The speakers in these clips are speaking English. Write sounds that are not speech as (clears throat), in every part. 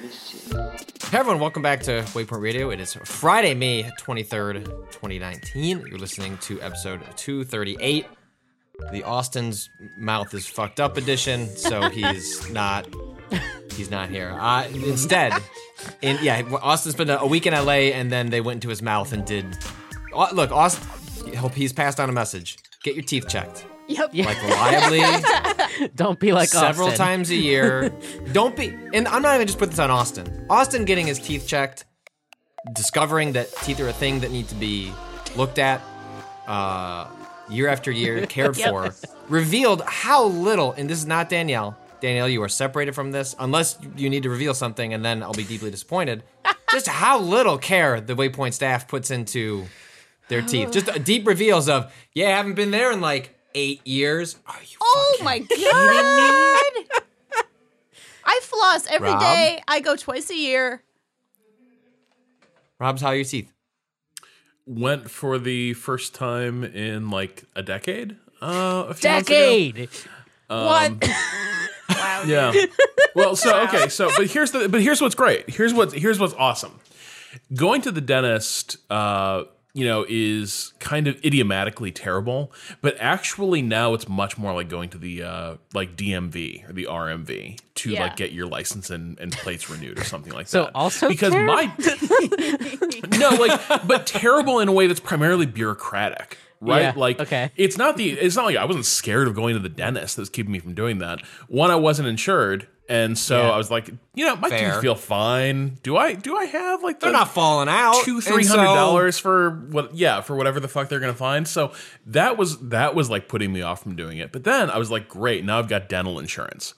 Hey everyone, welcome back to Waypoint Radio. It is Friday, May 23rd, 2019. You're listening to episode 238. The Austin's mouth is fucked up edition, so (laughs) he's not he's not here. Uh, instead, in yeah, Austin's been a week in LA and then they went into his mouth and did Au- Look, Austin hope he's passed on a message. Get your teeth checked. Yep. Like reliably (laughs) (laughs) Don't be like Austin. several Austin. times a year. (laughs) Don't be, and I'm not even just put this on Austin. Austin getting his teeth checked, discovering that teeth are a thing that need to be looked at, uh, year after year, (laughs) cared Yep. for, revealed how little. And this is not Danielle. Danielle, you are separated from this unless you need to reveal something, and then I'll be deeply disappointed. just how little care the Waypoint staff puts into their teeth. Just uh, deep reveals of, yeah, I haven't been there in like eight years. Are you? Oh my god! (laughs) I floss every Rob? day. I go twice a year. Rob's how are your teeth? went for the first time in like a decade. Uh, a few months ago. Decade. what? (laughs) wow. Yeah. Well, so okay, so but here's the but here's what's great. Here's what here's what's awesome. Going to the dentist, uh, you know, is kind of idiomatically terrible, but actually now it's much more like going to the uh, like DMV or the RMV to Yeah. like get your license and, and plates renewed or something like So that. also because ter- my (laughs) no, like, but terrible in a way that's primarily bureaucratic, right? Yeah, Like, okay. it's not the, it's not like I wasn't scared of going to the dentist that's keeping me from doing that. One, I wasn't insured, and so Yeah. I was like, you know, my Fair. teeth feel fine. Do I, do I have like the They're not falling out. two, three so- dollars for what? Yeah, for whatever the fuck they're gonna find. So that was that was like putting me off from doing it. But then I was like, great, now I've got dental insurance,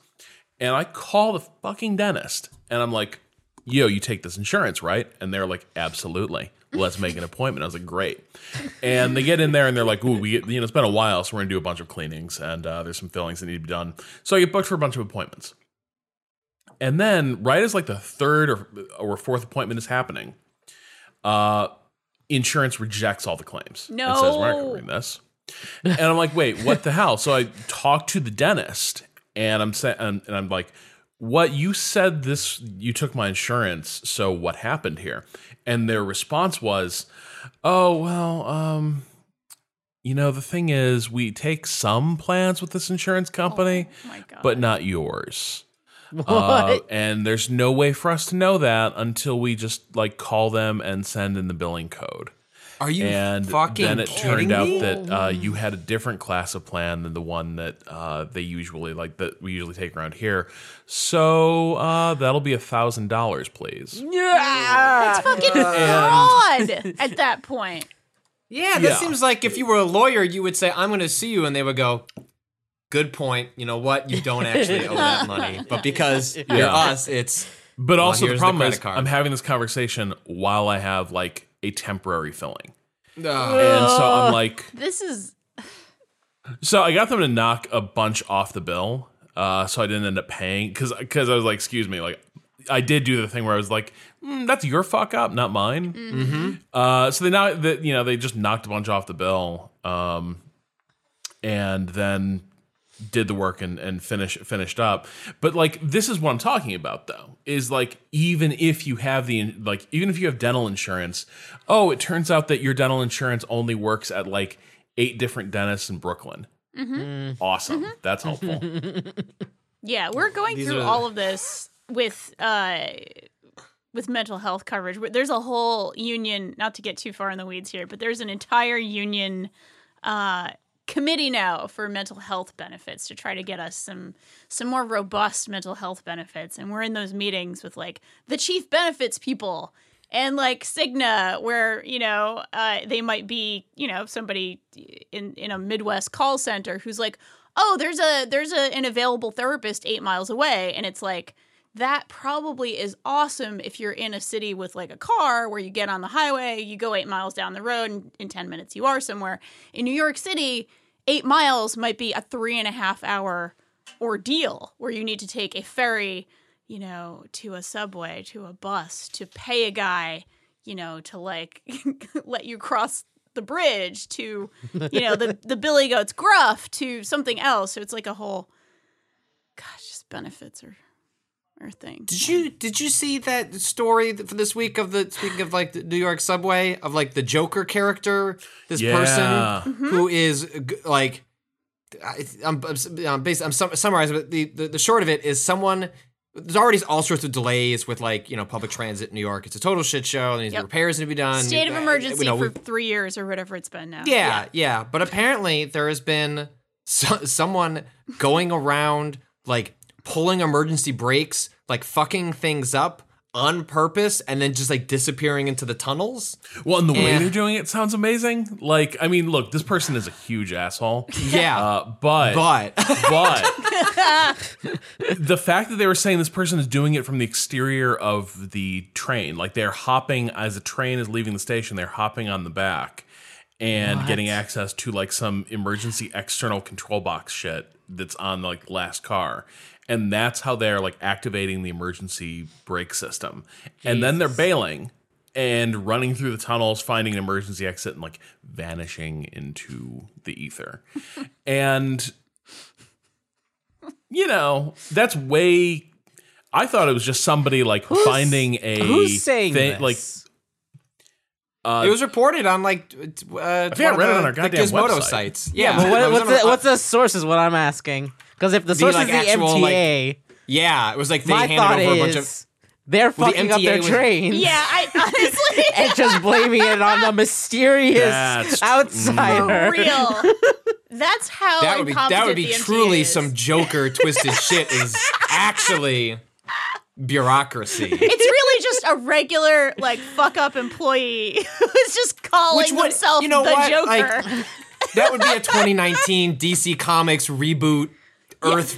and I call the fucking dentist, and I'm like, yo, you take this insurance, right? And they're like, absolutely. Let's make an appointment. I was like, great. And they get in there and they're like, ooh, we get, you know, it's been a while, so we're gonna do a bunch of cleanings and uh, there's some fillings that need to be done. So I get booked for a bunch of appointments. And then, right as like the third or, or fourth appointment is happening, uh, insurance rejects all the claims. And says, we're not No. covering this. And I'm like, wait, what the hell? So I talk to the dentist and I'm saying, and, and I'm like, what you said this, you took my insurance. So what happened here? And their response was, oh, well, um, you know, the thing is, we take some plans with this insurance company, Oh but not yours. (laughs) what? Uh, and there's no way for us to know that until we just like call them and send in the billing code. Are you and fucking then it kidding turned out me? that uh, you had a different class of plan than the one that uh, they usually like that we usually take around here. So uh, that'll be a thousand dollars, please. Yeah, it's fucking fraud (laughs) at that point. Yeah, that Yeah. seems like if you were a lawyer, you would say, "I'm going to sue you," and they would go, "Good point. You know what? You don't actually owe that (laughs) money, but because you're us, it's But Well, also the here's the problem is card. I'm having this conversation while I have like a temporary filling, and so I'm like, This is So I got them to knock a bunch off the bill, uh, so I didn't end up paying because because I was like, excuse me, like I did do the thing where I was like, mm, that's your fuck up, not mine. Mm-hmm. Uh, so they now that you know they just knocked a bunch off the bill, um, and then did the work and and finish finished up. But like this is what I'm talking about though is like even if you have the like even if you have dental insurance, oh, it turns out that your dental insurance only works at like eight different dentists in Brooklyn. Awesome, that's helpful. (laughs) yeah. We're going These through are- all of this with uh with mental health coverage. There's a whole union. Not to get too far in the weeds here, but there's an entire union uh committee now for mental health benefits to try to get us some some more robust mental health benefits. And we're in those meetings with like the chief benefits people and like Cigna where you know uh, they might be you know somebody in in a Midwest call center who's like oh there's a there's a, an available therapist 8 miles away. And it's like that probably is awesome if you're in a city with like a car where you get on the highway, you go eight miles down the road, and in 10 minutes you are somewhere. In New York City, eight miles might be a three and a half hour ordeal where you need to take a ferry, you know, to a subway, to a bus, to pay a guy, you know, to like (laughs) let you cross the bridge to, you know, the, the Billy Goat's gruff to something else. So it's like a whole, gosh, just benefits or or thing. Did you did you see that story for this week of the speaking of like the New York subway of like the Joker character, this Yeah. person who is like, I, I'm I'm, I'm, bas- I'm summarizing, but the, the the short of it is someone. There's already all sorts of delays with like you know public transit in New York. It's a total shit show. And these Yep. repairs need to be done. State of Uh, emergency you know, for three years or whatever it's been now. yeah, yeah, But apparently, there has been so- someone going around like pulling emergency brakes, like fucking things up on purpose, and then just like disappearing into the tunnels. Well, and the way they're doing it sounds amazing. Like, I mean, look, this person is a huge asshole. Yeah, Uh, but but but (laughs) the fact that they were saying this person is doing it from the exterior of the train, like they're hopping as the train is leaving the station, they're hopping on the back and getting access to like some emergency external control box shit that's on like last car. And that's how they're like activating the emergency brake system. And then they're bailing and running through the tunnels, finding an emergency exit and like vanishing into the ether. (laughs) and you know, that's way. I thought it was just somebody like finding a Who's saying thing- this? like uh, it was reported on like uh, think I one of read it on our the goddamn Gizmodo website. sites. yeah, Yeah, but what, what's the what's the source is what I'm asking. Because if the source like, is the actual, like, MTA, yeah, it was like they my handed thought over a is bunch of. they're Well, the fucking up their MTA was- trains. Yeah, I honestly (laughs) and just blaming it on the mysterious That's- outsider. for real. That's how That would be that would be truly is. some Joker twisted (laughs) shit. Is actually bureaucracy. It's really just a regular like fuck up employee (laughs) who's just calling Which would- himself you know the what? Joker. Like, that would be a 2019 DC Comics reboot. Earth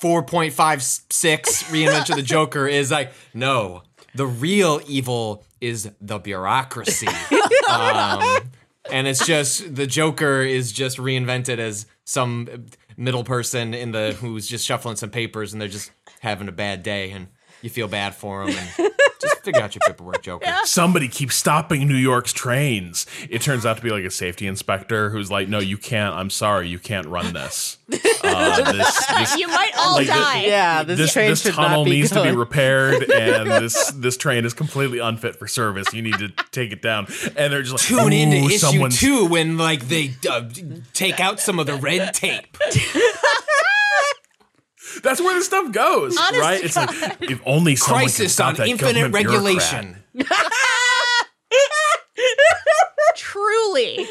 4.56 reinvention of the Joker is like no, the real evil is the bureaucracy, (laughs) um, and it's just the Joker is just reinvented as some middle person in the who's just shuffling some papers and they're just having a bad day and you feel bad for them and (laughs) just figure out your paperwork, Joker. somebody keeps stopping New York's trains. It turns out to be like a safety inspector who's like, "No, you can't. I'm sorry, you can't run this. Uh, (laughs) this, this you might all Like the- die. Yeah, this, this, train this should tunnel not be needs to be repaired, (laughs) and this this train is completely unfit for service. You need to take it down." And they're just like, tune into "Ooh, issue two when like they uh, take out some of the red tape. (laughs) That's where the stuff goes, Honest right? to It's like if only someone could Crisis stop on that infinite government bureaucrat. regulation. (laughs) Truly.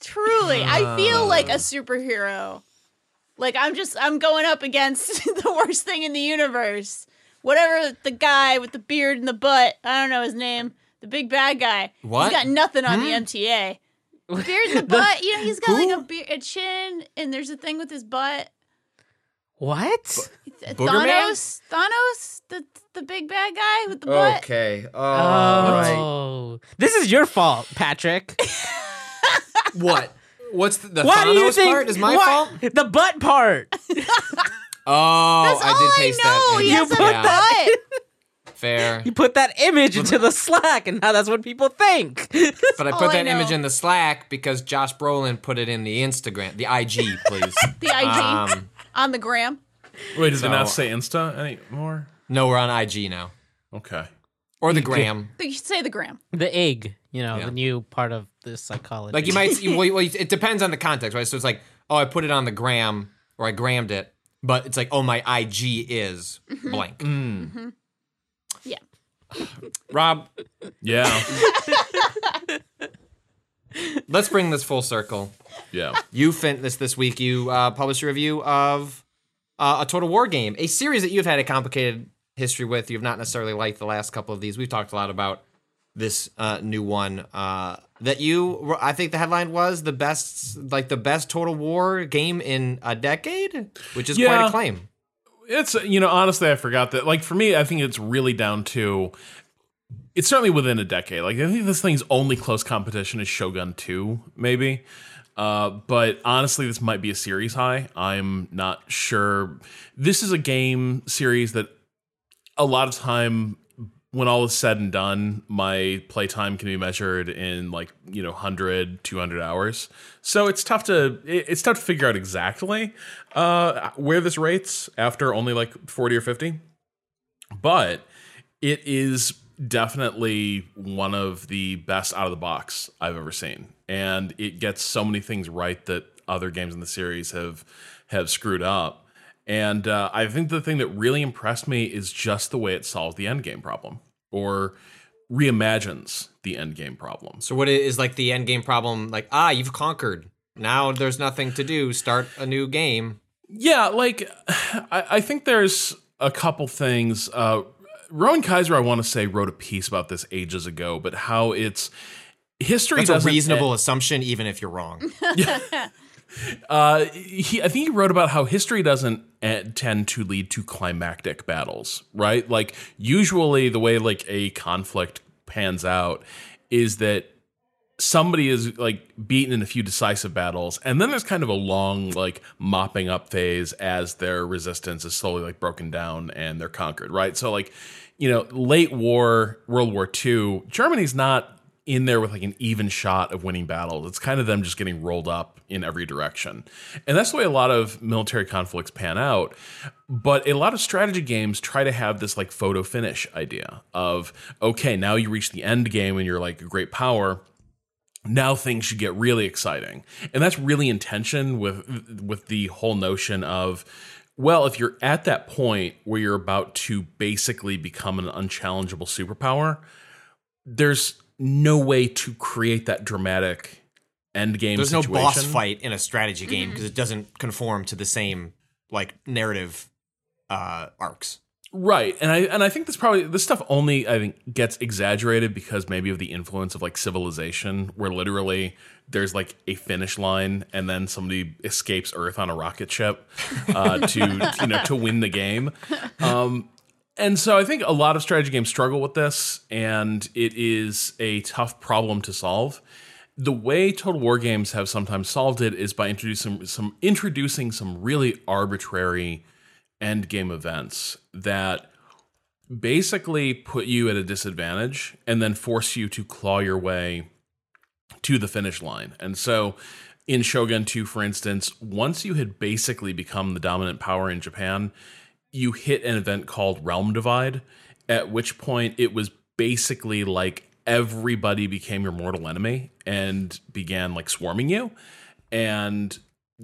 Truly. I feel like a superhero. Like I'm just I'm going up against (laughs) the worst thing in the universe. Whatever the guy with the beard and the butt, I don't know his name, the big bad guy. What? He's got nothing on Hmm? the MTA. (laughs) Beard and the butt, you know, he's got like a beard, a chin, and there's a thing with his butt. What? Booger Man? Thanos, Thanos, the the big bad guy with the butt. Okay. Oh, All right. this is your fault, Patrick. (laughs) What? What's the, the Why Thanos do you think part? Is my why- fault? The butt part. (laughs) Oh, That's I all did I taste know. that. He in- put yeah, butt. fair. You put that image into the Slack, and now that's what people think. (laughs) But I put I that image in the Slack because Josh Brolin put it in the Instagram, the IG, please. The IG um, on the gram. Wait, does it not say Insta anymore? no, we're on IG now, Okay. or the gram. You should say the gram. the egg, you know, Yeah. the new part of this psychology. Like you might, you, well, well, it depends on the context, right? So it's like, oh, I put it on the gram or I grammed it, but it's like, oh, my IG is blank. mm-hmm Yeah. Rob, Yeah. (laughs) Let's bring this full circle. Yeah. You fin this this week. You uh, published a review of uh, a Total War game, a series that you've had a complicated history with. You've not necessarily liked the last couple of these. We've talked a lot about this uh, new one. Uh, that you, I think the headline was the best, like the best Total War game in a decade, which is quite a claim. It's you know honestly I forgot that like for me I think it's really down to it's certainly within a decade. Like I think this thing's only close competition is Shogun 2 maybe. Uh, but honestly this might be a series high. I'm not sure. This is a game series that a lot of time when all is said and done, my playtime can be measured in like, you know, 100, 200 hours. So it's tough to it's tough to figure out exactly uh where this rates after only like 40 or 50. But it is definitely one of the best out of the box I've ever seen. And it gets so many things right that other games in the series have have screwed up. And uh, I think the thing that really impressed me is just the way it solves the end game problem or reimagines the end game problem. So what is like the end game problem? Like ah, you've conquered. Now there's nothing to do. Start a new game. Yeah, like (sighs) I, I think there's a couple things. Uh, Rowan Kaiser, I want to say, wrote a piece about this ages ago, but how it's history That's a doesn't reasonable assumption, even if you're wrong. (laughs) Uh, he, I think he wrote about how history doesn't tend to lead to climactic battles, right? Like usually the way like a conflict pans out is that somebody is like beaten in a few decisive battles and then there's kind of a long like mopping up phase as their resistance is slowly like broken down and they're conquered right so like you know late war world war ii germany's not in there with like an even shot of winning battles. It's kind of them just getting rolled up in every direction. And that's the way a lot of military conflicts pan out. But a lot of strategy games try to have this like photo finish idea of okay now you reach the end game and you're like a great power. Now things should get really exciting. And that's really in tension with with the whole notion of well if you're at that point where you're about to basically become an unchallengeable superpower there's no way to create that dramatic end game There's no boss fight in a strategy game because it doesn't conform to the same like narrative uh, arcs. Right. And I and I think this probably this stuff only I think gets exaggerated because maybe of the influence of like civilization where literally there's like a finish line and then somebody escapes Earth on a rocket ship uh, to you know to win the game. Um and so I think a lot of strategy games struggle with this and it is a tough problem to solve. The way Total War games have sometimes solved it is by introducing some introducing some really arbitrary end game events that basically put you at a disadvantage and then force you to claw your way to the finish line. And so in Shogun 2, for instance, once you had basically become the dominant power in Japan, you hit an event called Realm Divide, at which point it was basically like everybody became your mortal enemy and began like swarming you. And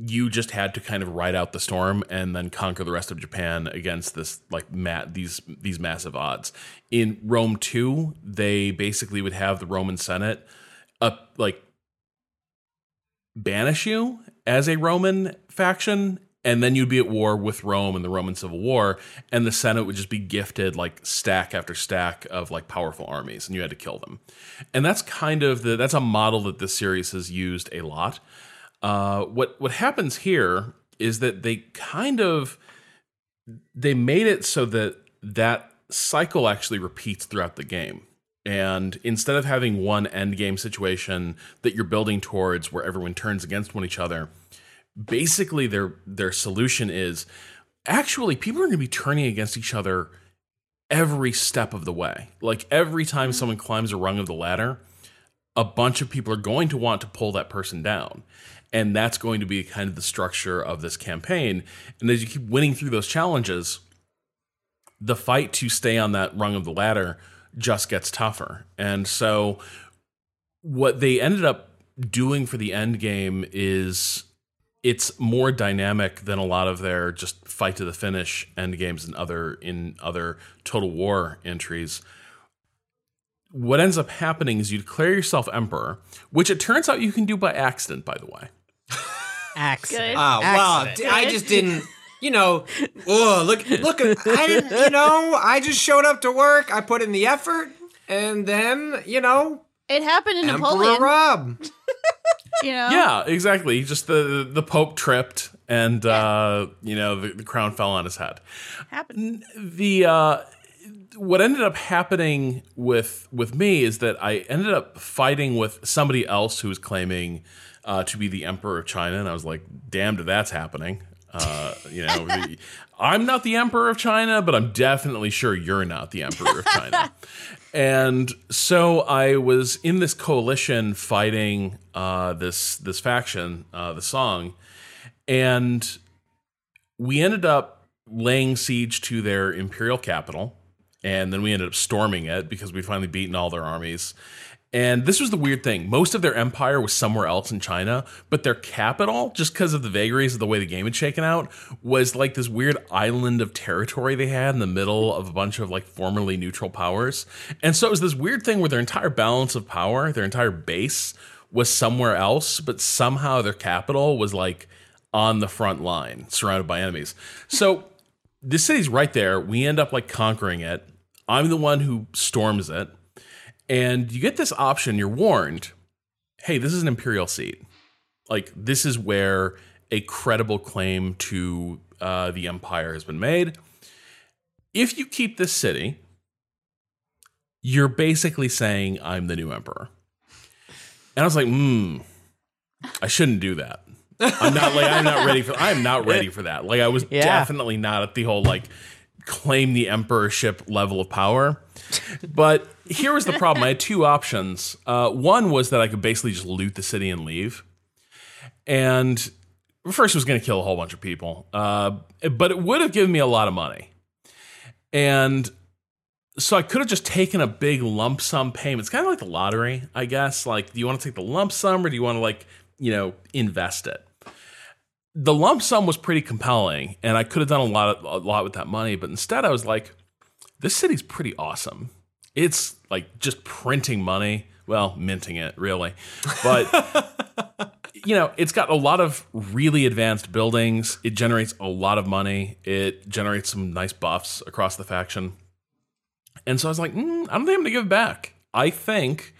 you just had to kind of ride out the storm and then conquer the rest of Japan against this like mat these these massive odds. In Rome 2, they basically would have the Roman Senate up like banish you as a Roman faction and then you'd be at war with Rome in the Roman Civil War and the Senate would just be gifted like stack after stack of like powerful armies and you had to kill them. And that's kind of the that's a model that this series has used a lot. Uh, what what happens here is that they kind of they made it so that that cycle actually repeats throughout the game. And instead of having one end game situation that you're building towards where everyone turns against one each other, basically their their solution is actually people are going to be turning against each other every step of the way. Like every time someone climbs a rung of the ladder, a bunch of people are going to want to pull that person down. And that's going to be kind of the structure of this campaign. And as you keep winning through those challenges, the fight to stay on that rung of the ladder just gets tougher. And so what they ended up doing for the end game is it's more dynamic than a lot of their just fight to the finish end games and other in other total war entries what ends up happening is you declare yourself emperor, which it turns out you can do by accident, by the way. Accident. Good. Oh wow! Accident. I just didn't. You know, oh look, look! I didn't. You know, I just showed up to work. I put in the effort, and then you know, It happened in Emperor Napoleon. Rob. (laughs) You know. Yeah, exactly. Just the the Pope tripped, and uh, you know the, the crown fell on his head. Happened. the uh what ended up happening with with me is that I ended up fighting with somebody else who was claiming uh, to be the emperor of China, and I was like, "Damned if that's happening." Uh, you know, the- (laughs) I'm not the emperor of China, but I'm definitely sure you're not the emperor of China. (laughs) and so I was in this coalition fighting uh, this this faction, uh, the Song, and we ended up laying siege to their imperial capital and then we ended up storming it because we'd finally beaten all their armies and this was the weird thing most of their empire was somewhere else in china but their capital just because of the vagaries of the way the game had shaken out was like this weird island of territory they had in the middle of a bunch of like formerly neutral powers and so it was this weird thing where their entire balance of power their entire base was somewhere else but somehow their capital was like on the front line, surrounded by enemies. So this city's right there. We end up like conquering it. I'm the one who storms it. And you get this option, you're warned, hey, this is an imperial seat. Like this is where a credible claim to uh, the empire has been made. If you keep this city, you're basically saying I'm the new emperor. And I was like, hmm, I shouldn't do that. I'm not like I'm not ready for I'm not ready for that. Like I was (laughs) Yeah. definitely not at the whole like claim the emperorship level of power. But here was the problem. I had two options. Uh, one was that I could basically just loot the city and leave. And first was going to kill a whole bunch of people. Uh, but it would have given me a lot of money. And so I could have just taken a big lump sum payment. It's kind of like the lottery, I guess. Like, do you want to take the lump sum or do you want to like, you know, invest it? The lump sum was pretty compelling, and I could have done a lot, a lot with that money. But instead, I was like, this city's pretty awesome. It's like just printing money. Well, minting it, really. But (laughs) you know, it's got a lot of really advanced buildings. It generates a lot of money. It generates some nice buffs across the faction. And so I was like, mm, I don't think I'm going to give it back. I think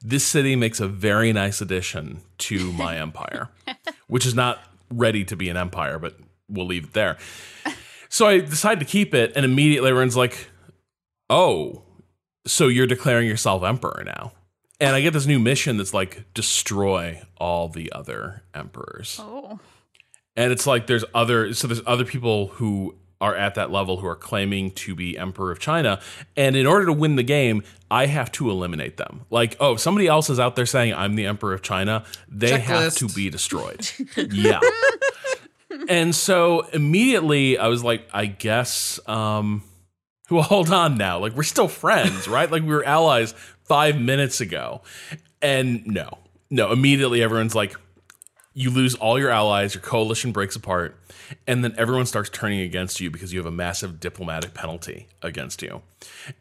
this city makes a very nice addition to my (laughs) empire, which is not ready to be an empire, but we'll leave it there. So I decided to keep it, and immediately everyone's like, oh, so you're declaring yourself emperor now. And I get this new mission that's like destroy all the other emperors. Oh. And it's like there's other so there's other people who are at that level who are claiming to be emperor of China. And in order to win the game, I have to eliminate them. Like, oh, if somebody else is out there saying I'm the emperor of China, they have to be destroyed. (laughs) yeah. and so immediately I was like, I guess um (laughs) well, hold on now. Like we're still friends, right? Like we were allies five minutes ago. And no, no, immediately everyone's like, you lose all your allies, your coalition breaks apart, and then everyone starts turning against you because you have a massive diplomatic penalty against you.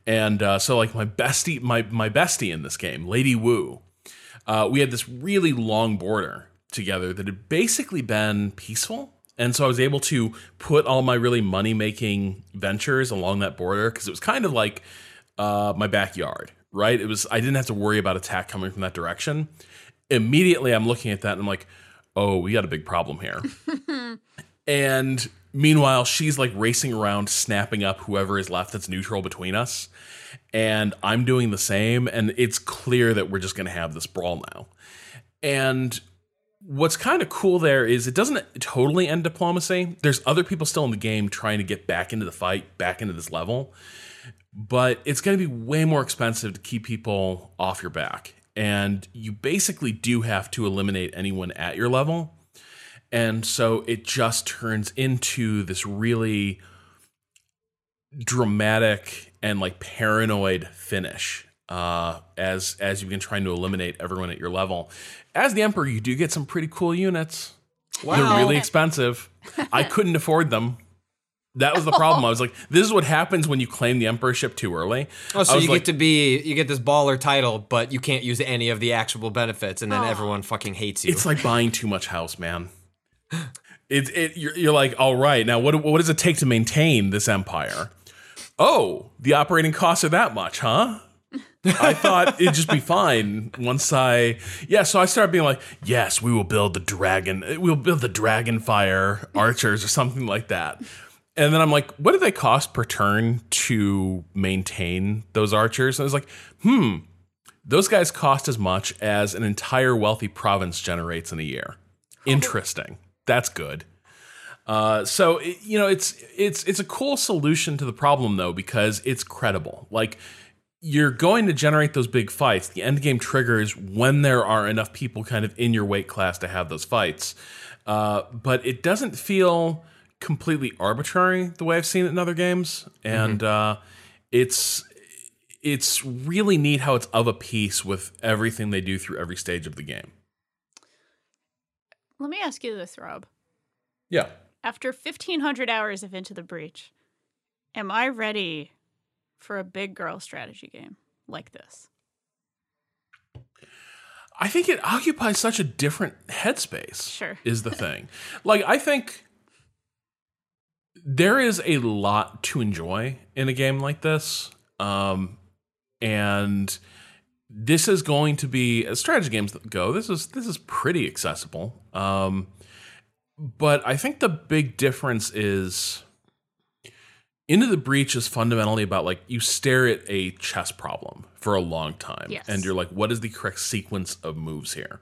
And uh, so, like my bestie, my my bestie in this game, Lady Wu, uh, we had this really long border together that had basically been peaceful. And so I was able to put all my really money making ventures along that border because it was kind of like uh, my backyard, right? It was I didn't have to worry about attack coming from that direction. Immediately, I'm looking at that and I'm like, oh, we got a big problem here. and meanwhile, she's like racing around, snapping up whoever is left that's neutral between us. And I'm doing the same. And it's clear that we're just going to have this brawl now. And what's kind of cool there is it doesn't totally end diplomacy. There's other people still in the game trying to get back into the fight, back into this level. But it's going to be way more expensive to keep people off your back. And you basically do have to eliminate anyone at your level. And so it just turns into this really dramatic and like paranoid finish uh, as as you've been trying to eliminate everyone at your level. As the emperor, you do get some pretty cool units. Wow. They're really expensive. I couldn't afford them. That was the problem. I was like, this is what happens when you claim the emperorship too early. Oh, so you like, get to be you get this baller title, but you can't use any of the actual benefits, and then Oh. everyone fucking hates you. It's like (laughs) buying too much house, man. It, it you're, you're like, all right, now what what does it take to maintain this empire? Oh, the operating costs are that much, huh? I thought it'd just be fine once I yeah. So I started being like, yes, we will build the dragon. We'll build the dragon fire archers or something like that. And then I'm like, what do they cost per turn to maintain those archers? And I was like, hmm, those guys cost as much as an entire wealthy province generates in a year. Interesting. That's good. Uh, so it, you know, it's it's it's a cool solution to the problem though because it's credible. Like you're going to generate those big fights. The end game triggers when there are enough people kind of in your weight class to have those fights. Uh, but it doesn't feel completely arbitrary the way I've seen it in other games, and uh, it's it's really neat how it's of a piece with everything they do through every stage of the game. Let me ask you this, Rob. Yeah. After 1,500 hours of Into the Breach, am I ready for a big girl strategy game like this? I think it occupies such a different headspace. Sure. Is the (laughs) thing. like, I think there is a lot to enjoy in a game like this. Um, and this is going to be as strategy games go, this is this is pretty accessible. Um, but I think the big difference is into the breach is fundamentally about like you stare at a chess problem for a long time Yes. and you're like what is the correct sequence of moves here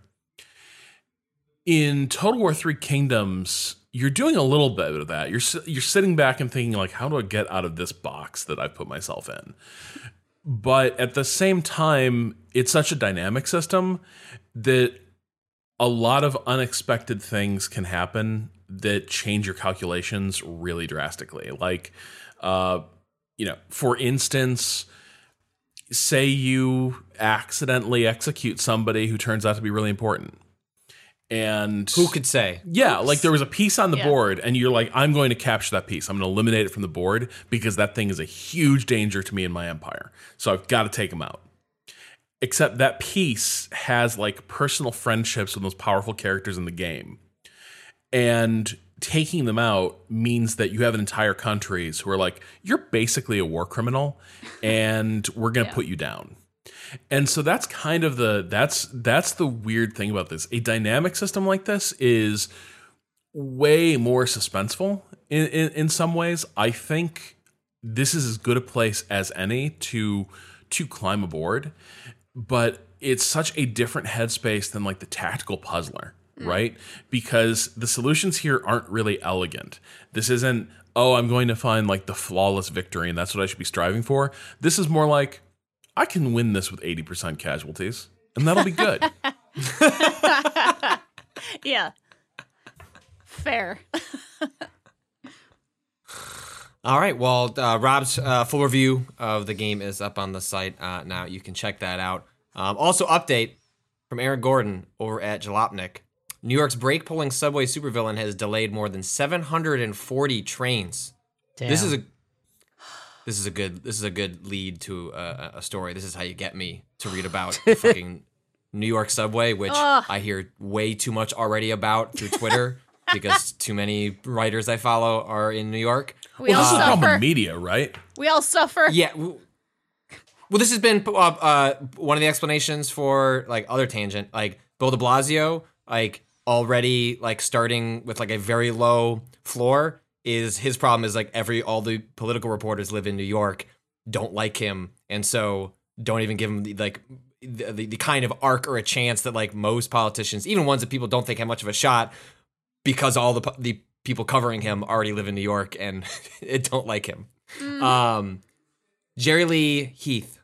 in total war 3 kingdoms you're doing a little bit of that you're you're sitting back and thinking like how do i get out of this box that i put myself in but at the same time it's such a dynamic system that a lot of unexpected things can happen that change your calculations really drastically. Like, uh, you know, for instance, say you accidentally execute somebody who turns out to be really important. And Who could say? yeah, like there was a piece on the Yeah. board, and you're like, I'm going to capture that piece. I'm going to eliminate it from the board because that thing is a huge danger to me and my empire. So I've got to take him out. Except that piece has like personal friendships with those powerful characters in the game. And taking them out means that you have an entire countries who are like, you're basically a war criminal, and we're going to Yeah. put you down. And so that's kind of the that's that's the weird thing about this. A dynamic system like this is way more suspenseful in, in, in some ways. I think this is as good a place as any to to climb aboard, but it's such a different headspace than like the tactical puzzler, mm. right? Because the solutions here aren't really elegant. This isn't, oh, I'm going to find like the flawless victory and that's what I should be striving for. This is more like, I can win this with 80% casualties, and that'll be good. (laughs) Yeah. Fair. (laughs) All right. Well, uh, Rob's uh, full review of the game is up on the site uh, now. You can check that out. Um, also, update from Aaron Gordon over at Jalopnik. New York's brake pulling subway supervillain has delayed more than 740 trains. This is a this is a good this is a good lead to a, a story. This is how you get me to read about the (laughs) fucking New York subway, which Ugh. I hear way too much already about through Twitter (laughs) because too many writers I follow are in New York. We well, all this is the problem suffer. media, right? We all suffer. Yeah. w- Well, this has been uh, uh, one of the explanations for like other tangent, like Bill De Blasio, like already like starting with like a very low floor. Is his problem is like every all the political reporters live in New York, don't like him, and so don't even give him the, like the, the, the kind of arc or a chance that like most politicians, even ones that people don't think have much of a shot, because all the the people covering him already live in New York and (laughs) it don't like him. Um, Jerry Lee Heath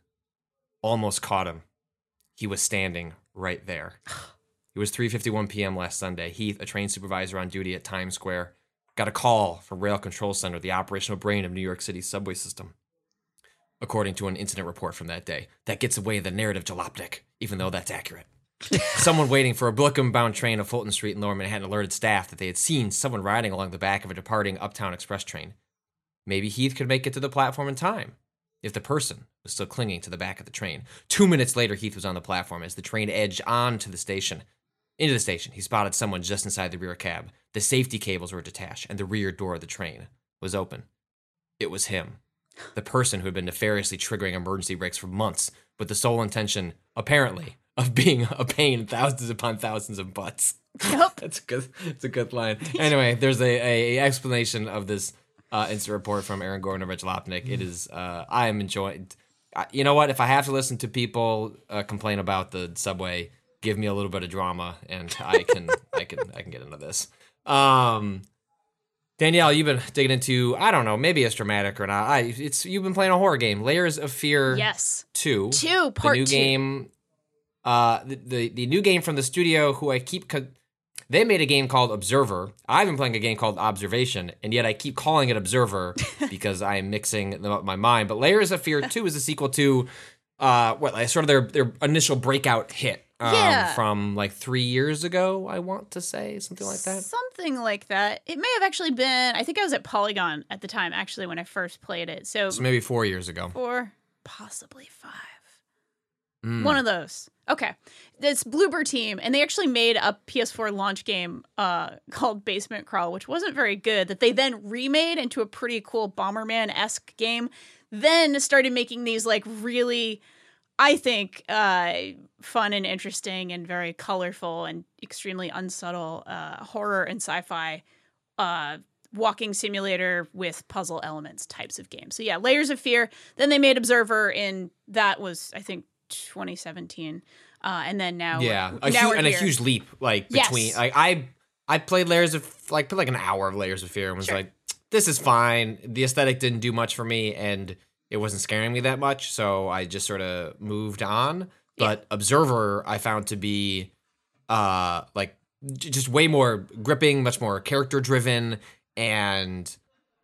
almost caught him. He was standing right there. (sighs) It was 3:51 p.m. last Sunday. Heath, a train supervisor on duty at Times Square, got a call from Rail Control Center, the operational brain of New York City's subway system. According to an incident report from that day, that gets away the narrative jalopnik, even though that's accurate. (laughs) Someone waiting for a Brooklyn bound train of Fulton Street in Lower Manhattan alerted staff that they had seen someone riding along the back of a departing Uptown Express train. maybe Heath could make it to the platform in time if the person was still clinging to the back of the train. Two minutes later, Heath was on the platform as the train edged on to the station. Into the station, he spotted someone just inside the rear cab. The safety cables were detached, and the rear door of the train was open. It was him, the person who had been nefariously triggering emergency brakes for months with the sole intention, apparently, of being a pain in thousands upon thousands of butts. Yep. (laughs) That's a good. It's a good line. Anyway, there's a, a explanation of this uh, instant report from Aaron Gordon and Jalopnik. It is. Uh, I am enjoying. You know what? If I have to listen to people uh, complain about the subway, give me a little bit of drama, and I can. I can. I can get into this. Um, Danielle, you've been digging into. I don't know. Maybe it's dramatic or not. I. It's you've been playing a horror game, Layers of Fear. Yes. Two. Two, part the new two. game uh the, the the new game from the studio who i keep co- they made a game called observer i've been playing a game called observation and yet i keep calling it observer (laughs) because i am mixing them up in my mind but layers of fear 2 is a sequel to uh what like sort of their their initial breakout hit um, Yeah. from like three years ago i want to say something like that Something like that. It may have actually been. I think I was at Polygon at the time, actually, when I first played it. So, so maybe four years ago four, possibly five. Mm. One of those. Okay. this Bloober Team, and they actually made a PS4 launch game uh, called Basement Crawl, which wasn't very good, that they then remade into a pretty cool Bomberman esque game. Then started making these like really, I think, uh, fun and interesting and very colorful and extremely unsubtle uh, horror and sci fi uh, walking simulator with puzzle elements types of games. So yeah, Layers of Fear. Then they made Observer and that was I think 2017, uh, and then now yeah we're, a now hu- we're and a huge leap like Yes. between like i i played layers of like put like an hour of layers of fear and was Sure. like this is fine the aesthetic didn't do much for me and it wasn't scaring me that much so i just sort of moved on but observer i found to be uh like just way more gripping much more character driven and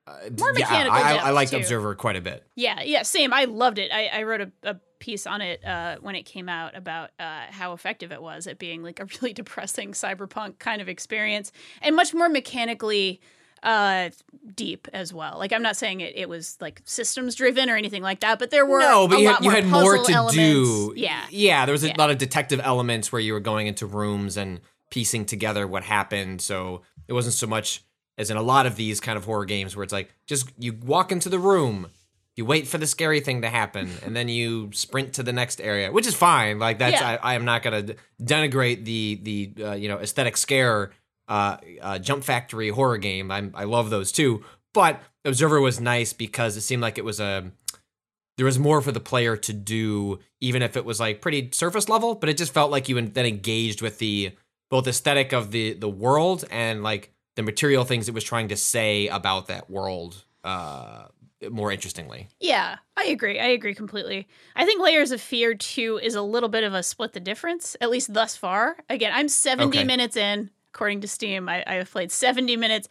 uh, More mechanical I, I, I liked too. observer quite a bit Yeah, yeah, same. I loved it. I, I wrote a, a piece on it uh, when it came out about uh, how effective it was at being like a really (laughs) depressing cyberpunk kind of experience and much more mechanically uh, deep as well. Like I'm not saying it, it was like systems driven or anything like that, but there were no, but you had, you more had more to elements. do. Yeah, yeah. There was a Yeah. lot of detective elements where you were going into rooms and piecing together what happened. So it wasn't so much as in a lot of these kind of horror games where it's like just you walk into the room, you wait for the scary thing to happen, (laughs) and then you sprint to the next area, which is fine. Like that's Yeah. I, I am not going to denigrate the the uh, you know aesthetic scare uh, uh, Jump Factory horror game. I'm, I love those too. But Observer was nice because it seemed like it was a there was more for the player to do, even if it was like pretty surface level. But it just felt like you en- then engaged with the both aesthetic of the the world and like the material things it was trying to say about that world uh, more interestingly. Yeah, I agree. I agree completely. I think Layers of Fear 2 is a little bit of a split the difference, at least thus far. Again, I'm 70 Okay. minutes in, according to Steam. I, I have played 70 minutes.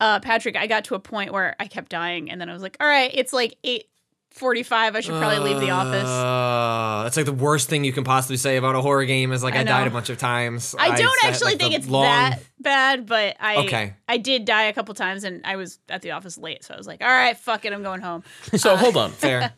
Uh, Patrick, I got to a point where I kept dying, and then I was like, all right, it's like 8.45. I should probably leave the office. Uh, that's like the worst thing you can possibly say about a horror game is like I I, died a bunch of times. I don't said, actually like, think it's long- that bad, but I Okay. I did die a couple times, and I was at the office late, so I was like, all right, fuck it, I'm going home. So hold on. (laughs) Fair.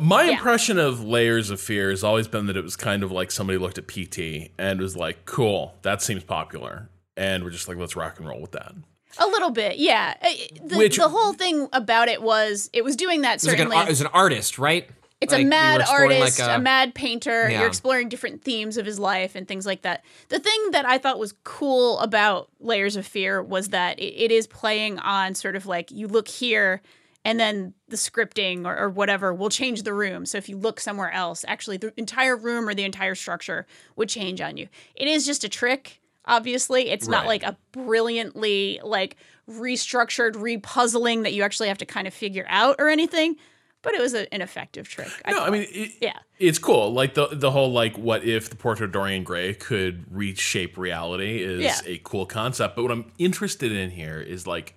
My Yeah. impression of Layers of Fear has always been that it was kind of like somebody looked at PT and was like, "Cool, that seems popular," and we're just like, "Let's rock and roll with that." A little bit, yeah. Uh, The, Which- the whole thing about it was it was doing that It was, like an, certainly. ar- it was an artist, right? It's Like, a mad artist, like, a, mad painter. Yeah. You're exploring different themes of his life and things like that. The thing that I thought was cool about Layers of Fear was that it, it is playing on sort of like you look here and then the scripting or, or whatever will change the room. So if you look somewhere else, actually the entire room or the entire structure would change on you. It is just a trick. Obviously, it's not like a brilliantly like restructured, repuzzling that you actually have to kind of figure out or anything. But it was a, an effective trick. no, I mean, it, Yeah. it's cool. Like the the whole like, what if the portrait of Dorian Gray could reshape reality is Yeah. a cool concept. But what I'm interested in here is like,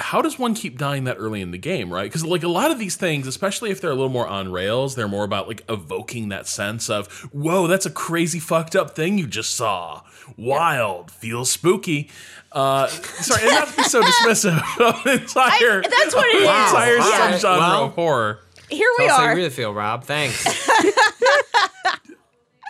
how does one keep dying that early in the game, right? Because like a lot of these things, especially if they're a little more on rails, they're more about like evoking that sense of, whoa, that's a crazy fucked up thing you just saw. Wild, feels spooky. Uh, sorry, and not to be so dismissive (laughs) of the entire, that's what it is. entire Wow. subgenre Well, of horror. Here we That's how you really feel, Rob. Thanks. (laughs)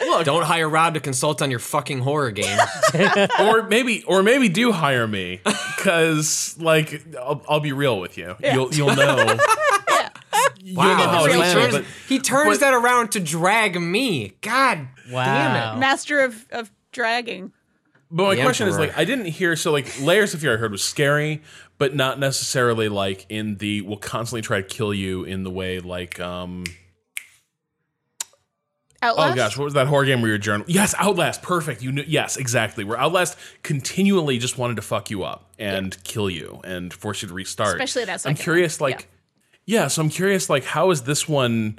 Don't hire Rob to consult on your fucking horror game. (laughs) or maybe or maybe do hire me because like I'll, I'll be real with you. You'll you'll know. You'll know how the it real but he turns but- that around to drag me. God damn it. Master of, of dragging. but my The question is like I didn't hear so like layers of fear I heard was scary but not necessarily like in the will constantly try to kill you in the way like um Outlast? oh gosh what was that horror game where you're journal yes Outlast perfect you knew yes exactly where Outlast continually just wanted to fuck you up and kill you and force you to restart Especially that I'm curious one. like yeah so I'm curious like how is this one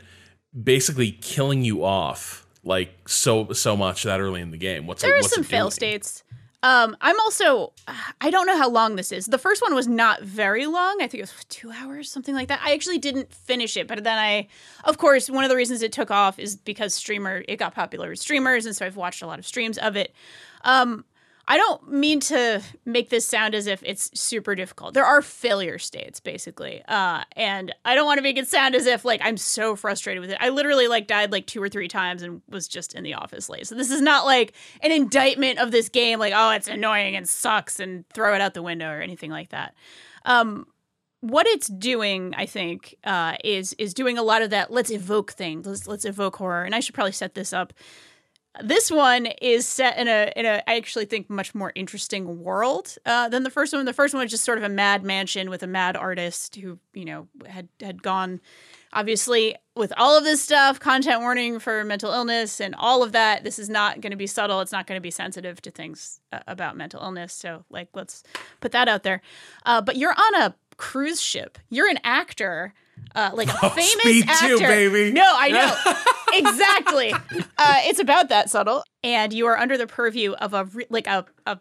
basically killing you off like so so much that early in the game what's There it, are what's some fail states. Um, I'm also, I don't know how long this is. The first one was not very long. I think it was two hours, something like that. I actually didn't finish it, but then I, of course, one of the reasons it took off is because streamer, it got popular with streamers, and so I've watched a lot of streams of it. Um, I don't mean to make this sound as if it's super difficult. There are failure states, basically, uh, and I don't want to make it sound as if like I'm so frustrated with it. I literally like died like two or three times and was just in the office late. So this is not like an indictment of this game, like oh it's annoying and sucks and throw it out the window or anything like that. Um, what it's doing, I think, uh, is is doing a lot of that. Let's evoke things. Let's let's evoke horror. And I should probably set this up. This one is set in a in a I actually think much more interesting world uh, than the first one. The first one was just sort of a mad mansion with a mad artist who you know had had gone obviously with all of this stuff content warning for mental illness and all of that. This is not going to be subtle. It's not going to be sensitive to things uh, about mental illness. So like let's put that out there. Uh, but you're on a cruise ship. You're an actor uh, like a (laughs) famous Speed actor. two, baby. no i know. (laughs) Exactly. Uh, it's about that subtle and you are under the purview of a re- like a, a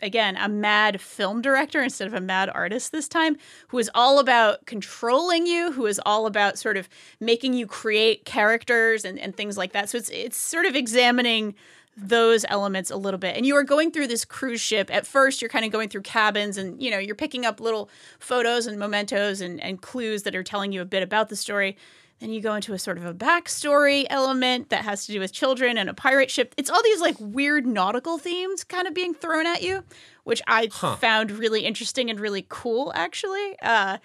again a mad film director instead of a mad artist this time who is all about controlling you who is all about sort of making you create characters and, and things like that. So it's it's sort of examining those elements a little bit and you are going through this cruise ship at first you're kind of going through cabins and you know you're picking up little photos and mementos and, and clues that are telling you a bit about the story then you go into a sort of a backstory element that has to do with children and a pirate ship. It's all these like weird nautical themes kind of being thrown at you, which I found really interesting and really cool actually. Uh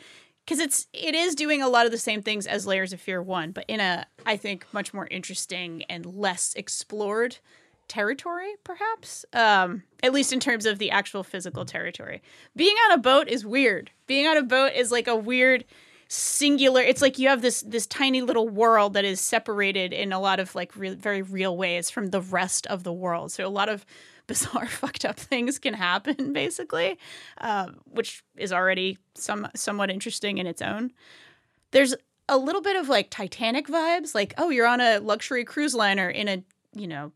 because it's it is doing a lot of the same things as Layers of Fear 1, but in a I think much more interesting and less explored territory perhaps? Um at least in terms of the actual physical territory. Being on a boat is weird. Being on a boat is like a weird singular it's like you have this this tiny little world that is separated in a lot of like re- very real ways from the rest of the world. So a lot of (laughs) bizarre fucked up things can happen (laughs) basically uh, which is already some somewhat interesting in its own. There's a little bit of like titanic vibes like oh you're on a luxury cruise liner in a you know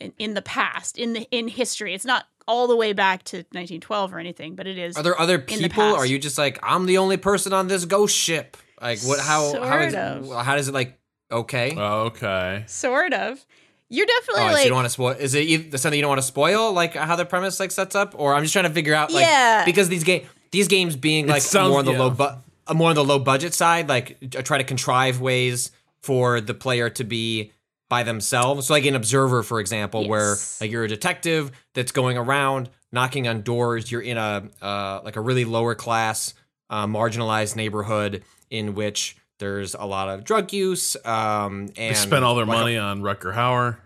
in, in the past in the in history it's not all the way back to 1912 or anything but it is Are there other people? past. Are you just like I'm the only person on this ghost ship? Like what? How? how is? Of. How does it like? Okay. okay sort of you're definitely Oh, so you don't want to spoil? Is it eith- something you don't want to spoil, like how the premise like sets up, or I'm just trying to figure out, like, Yeah. because these game these games being like sounds- more on the yeah. low bu- uh, more on the low budget side, like I try to contrive ways for the player to be by themselves. So like an observer, for example, where like you're a detective that's going around knocking on doors. You're in a uh, like a really lower class, uh, marginalized neighborhood in which there's a lot of drug use. Um, and they spent all their like a- money on Rutger Hauer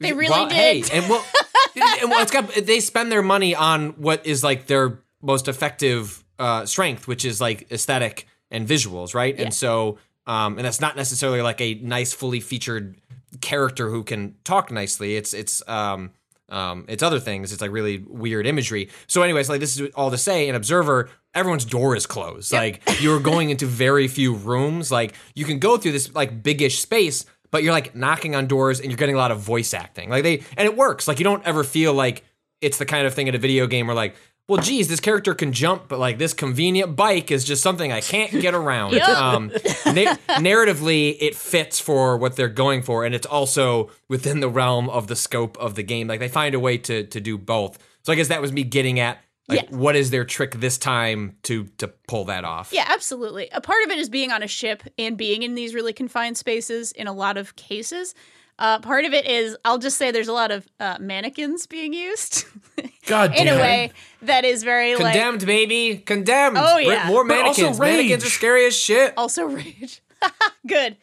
They really well, did. Hey, and well, (laughs) and well, it's got they spend their money on what is like their most effective uh, strength, which is like aesthetic and visuals, right? Yeah. And so, um, and that's not necessarily like a nice, fully featured character who can talk nicely. It's it's um, um, it's other things. It's like really weird imagery. So, anyways, like this is all to say, an observer, everyone's door is closed. Like you're going into very few rooms. Like you can go through this like biggish space, but you're like knocking on doors and you're getting a lot of voice acting. Like they and it works. Like you don't ever feel like it's the kind of thing in a video game where like, well, geez, this character can jump, but like this convenient bike is just something I can't get around. (laughs) Yep. um, na- narratively, it fits for what they're going for, and it's also within the realm of the scope of the game. Like they find a way to to do both. So I guess that was me getting at like Yeah. what is their trick this time to to pull that off. Yeah, absolutely. A part of it is being on a ship and being in these really confined spaces in a lot of cases. Uh, part of it is, I'll just say there's a lot of uh, mannequins being used (laughs) God in a way that is very like Condemned, baby. Condemned. Oh, Bring yeah. More But also mannequins. Mannequins are scary as shit. also rage. (laughs) Good.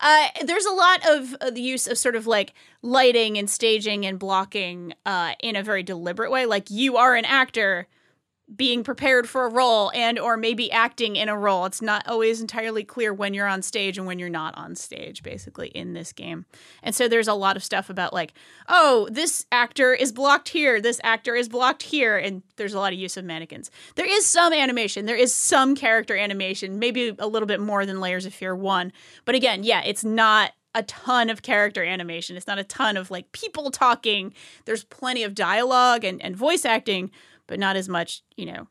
Uh, there's a lot of uh, the use of sort of like lighting and staging and blocking uh, in a very deliberate way. Like you are an actor being prepared for a role and or maybe acting in a role. It's not always entirely clear when you're on stage and when you're not on stage basically in this game. And so there's a lot of stuff about like, oh, this actor is blocked here, this actor is blocked here and there's a lot of use of mannequins. There is some animation, there is some character animation, maybe a little bit more than Layers of Fear 1. But again, yeah, it's not a ton of character animation. It's not a ton of like people talking. There's plenty of dialogue and, and voice acting, but not as much, you know,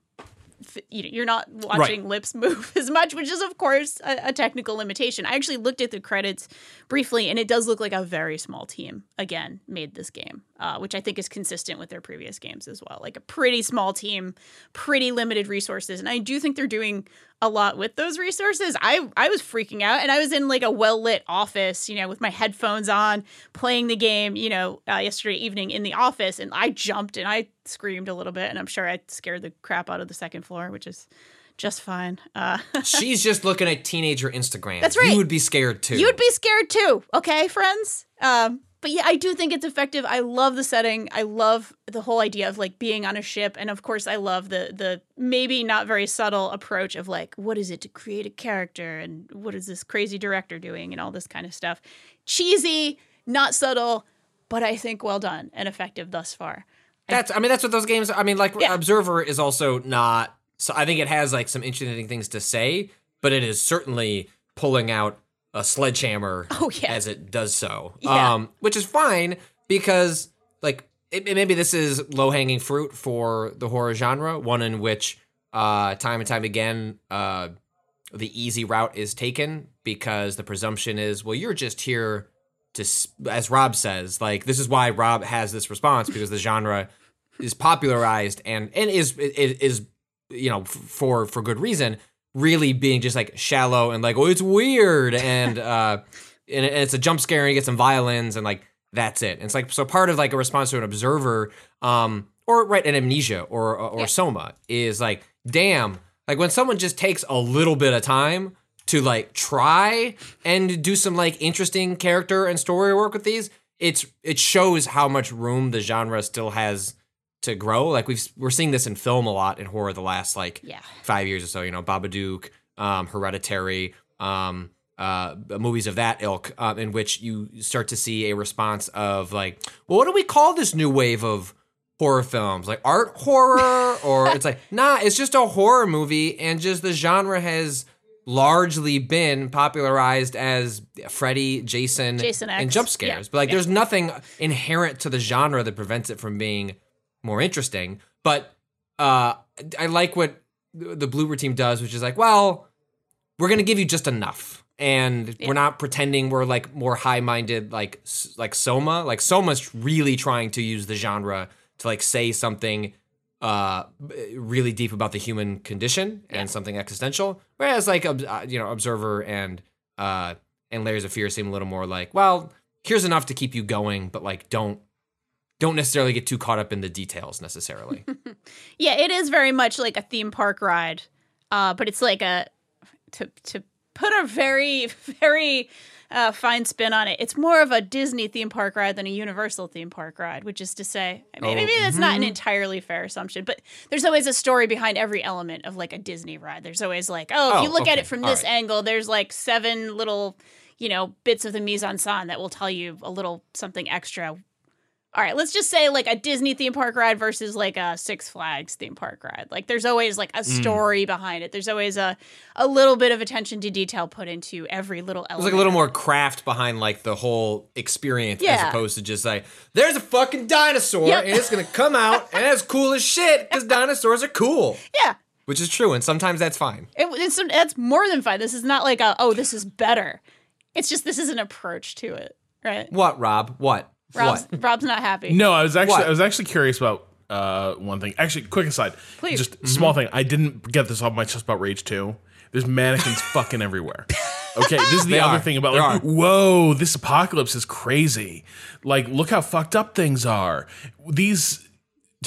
f- you know, you're not watching (laughs) lips move as much, which is of course a, a technical limitation. I actually looked at the credits briefly, and it does look like a very small team again made this game, uh, which I think is consistent with their previous games as well. Like a pretty small team, pretty limited resources, and I do think they're doing a lot with those resources. I I was freaking out, and I was in like a well lit office, you know, with my headphones on, playing the game, you know, uh, yesterday evening in the office, and I jumped and I screamed a little bit, and I'm sure I scared the crap out of the second floor, which is just fine. Uh, (laughs) She's just looking at teenager Instagram. That's right. You would be scared too. You'd be scared too, okay, friends? Um, but yeah, I do think it's effective. I love the setting. I love the whole idea of like being on a ship, and of course, I love the the maybe not very subtle approach of like, what is it to create a character, and what is this crazy director doing, and all this kind of stuff. Cheesy, not subtle, but I think well done and effective thus far. That's. I mean, that's what those games. I mean, like Yeah. Observer is also not. So I think it has like some interesting things to say, but it is certainly pulling out a sledgehammer (laughs) Oh, yeah. as it does so. Yeah. Um, which is fine because like it, it- maybe this is low hanging fruit for the horror genre, one in which uh, time and time again uh, the easy route is taken because the presumption is, well, you're just here to, as Rob says, like this is why Rob has this response because the genre is popularized and and is is, is you know f- for for good reason really being just like shallow and like oh it's weird and uh and it's a jump scare and you get some violins and like that's it. And it's like so part of like a response to an observer um or right an amnesia or or, Yeah. soma is like damn like when someone just takes a little bit of time to like try and do some like interesting character and story work with these it's it shows how much room the genre still has to grow like we've we're seeing this in film a lot in horror the last like Yeah. five years or so. You know, Babadook, um, Hereditary, um, uh, movies of that ilk, um, in which you start to see a response of like, well, what do we call this new wave of horror films? Like art horror, (laughs) or it's like, nah, it's just a horror movie, and just the genre has largely been popularized as Freddy, Jason, Jason and jump yeah, scares. But like, yeah. there's nothing inherent to the genre that prevents it from being more interesting. But uh, I like what the Bloober team does, which is like, well, we're gonna give you just enough, and Yeah. we're not pretending we're like more high-minded, like like Soma. Like Soma's really trying to use the genre to like say something uh really deep about the human condition and something existential whereas like uh, you know observer and uh and layers of fear seem a little more like well here's enough to keep you going but like don't don't necessarily get too caught up in the details necessarily (laughs) Yeah, it is very much like a theme park ride, uh, but it's like a to to put a very (laughs) very uh, fine spin on it. It's more of a Disney theme park ride than a Universal theme park ride, which is to say, I mean, Oh, maybe that's not an entirely fair assumption, but there's always a story behind every element of like a Disney ride. There's always like, oh, if Oh, you look at it from All this right. angle, there's like seven little, you know, bits of the mise en scène that will tell you a little something extra all right, let's just say like a Disney theme park ride versus like a Six Flags theme park ride. Like there's always like a Mm. story behind it. There's always a a little bit of attention to detail put into every little element. There's like a little more craft behind like the whole experience as opposed to just like there's a fucking dinosaur Yep. and it's gonna come out (laughs) and it's cool as shit because dinosaurs are cool, Yeah. which is true and sometimes that's fine. It, it's that's more than fine. This is not like a oh this is better. It's just this is an approach to it, right? What, Rob? What? Rob's, what? Rob's not happy. No, I was actually What? I was actually curious about uh, one thing. Actually, quick aside, Please. just a small thing. I didn't get this off my chest about Rage Two. There's mannequins (laughs) fucking everywhere. Okay, this is the They other are. thing about like, whoa, this apocalypse is crazy. Like, look how fucked up things are. These,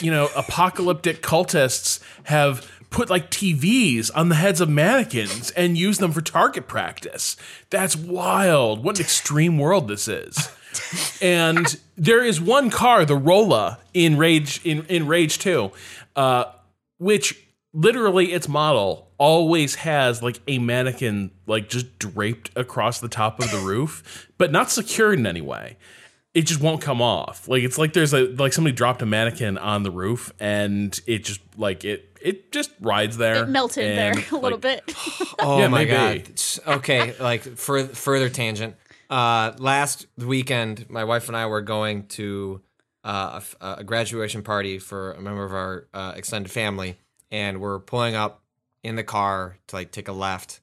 you know, apocalyptic cultists have put like TVs on the heads of mannequins and use them for target practice. That's wild. What an extreme world this is. And there is one car, the Rolla, in Rage in, in Rage 2, uh, which literally its model always has like a mannequin like just draped across the top of the roof, but not secured in any way. It just won't come off. Like it's like there's a like somebody dropped a mannequin on the roof and it just like it it just rides there. it melted and, there (laughs) a little like, bit. (gasps) Oh Yeah, my maybe. god. Okay, like for further tangent. Uh, last weekend, my wife and I were going to uh, a f- a, graduation party for a member of our uh, extended family, and we're pulling up in the car to like take a left,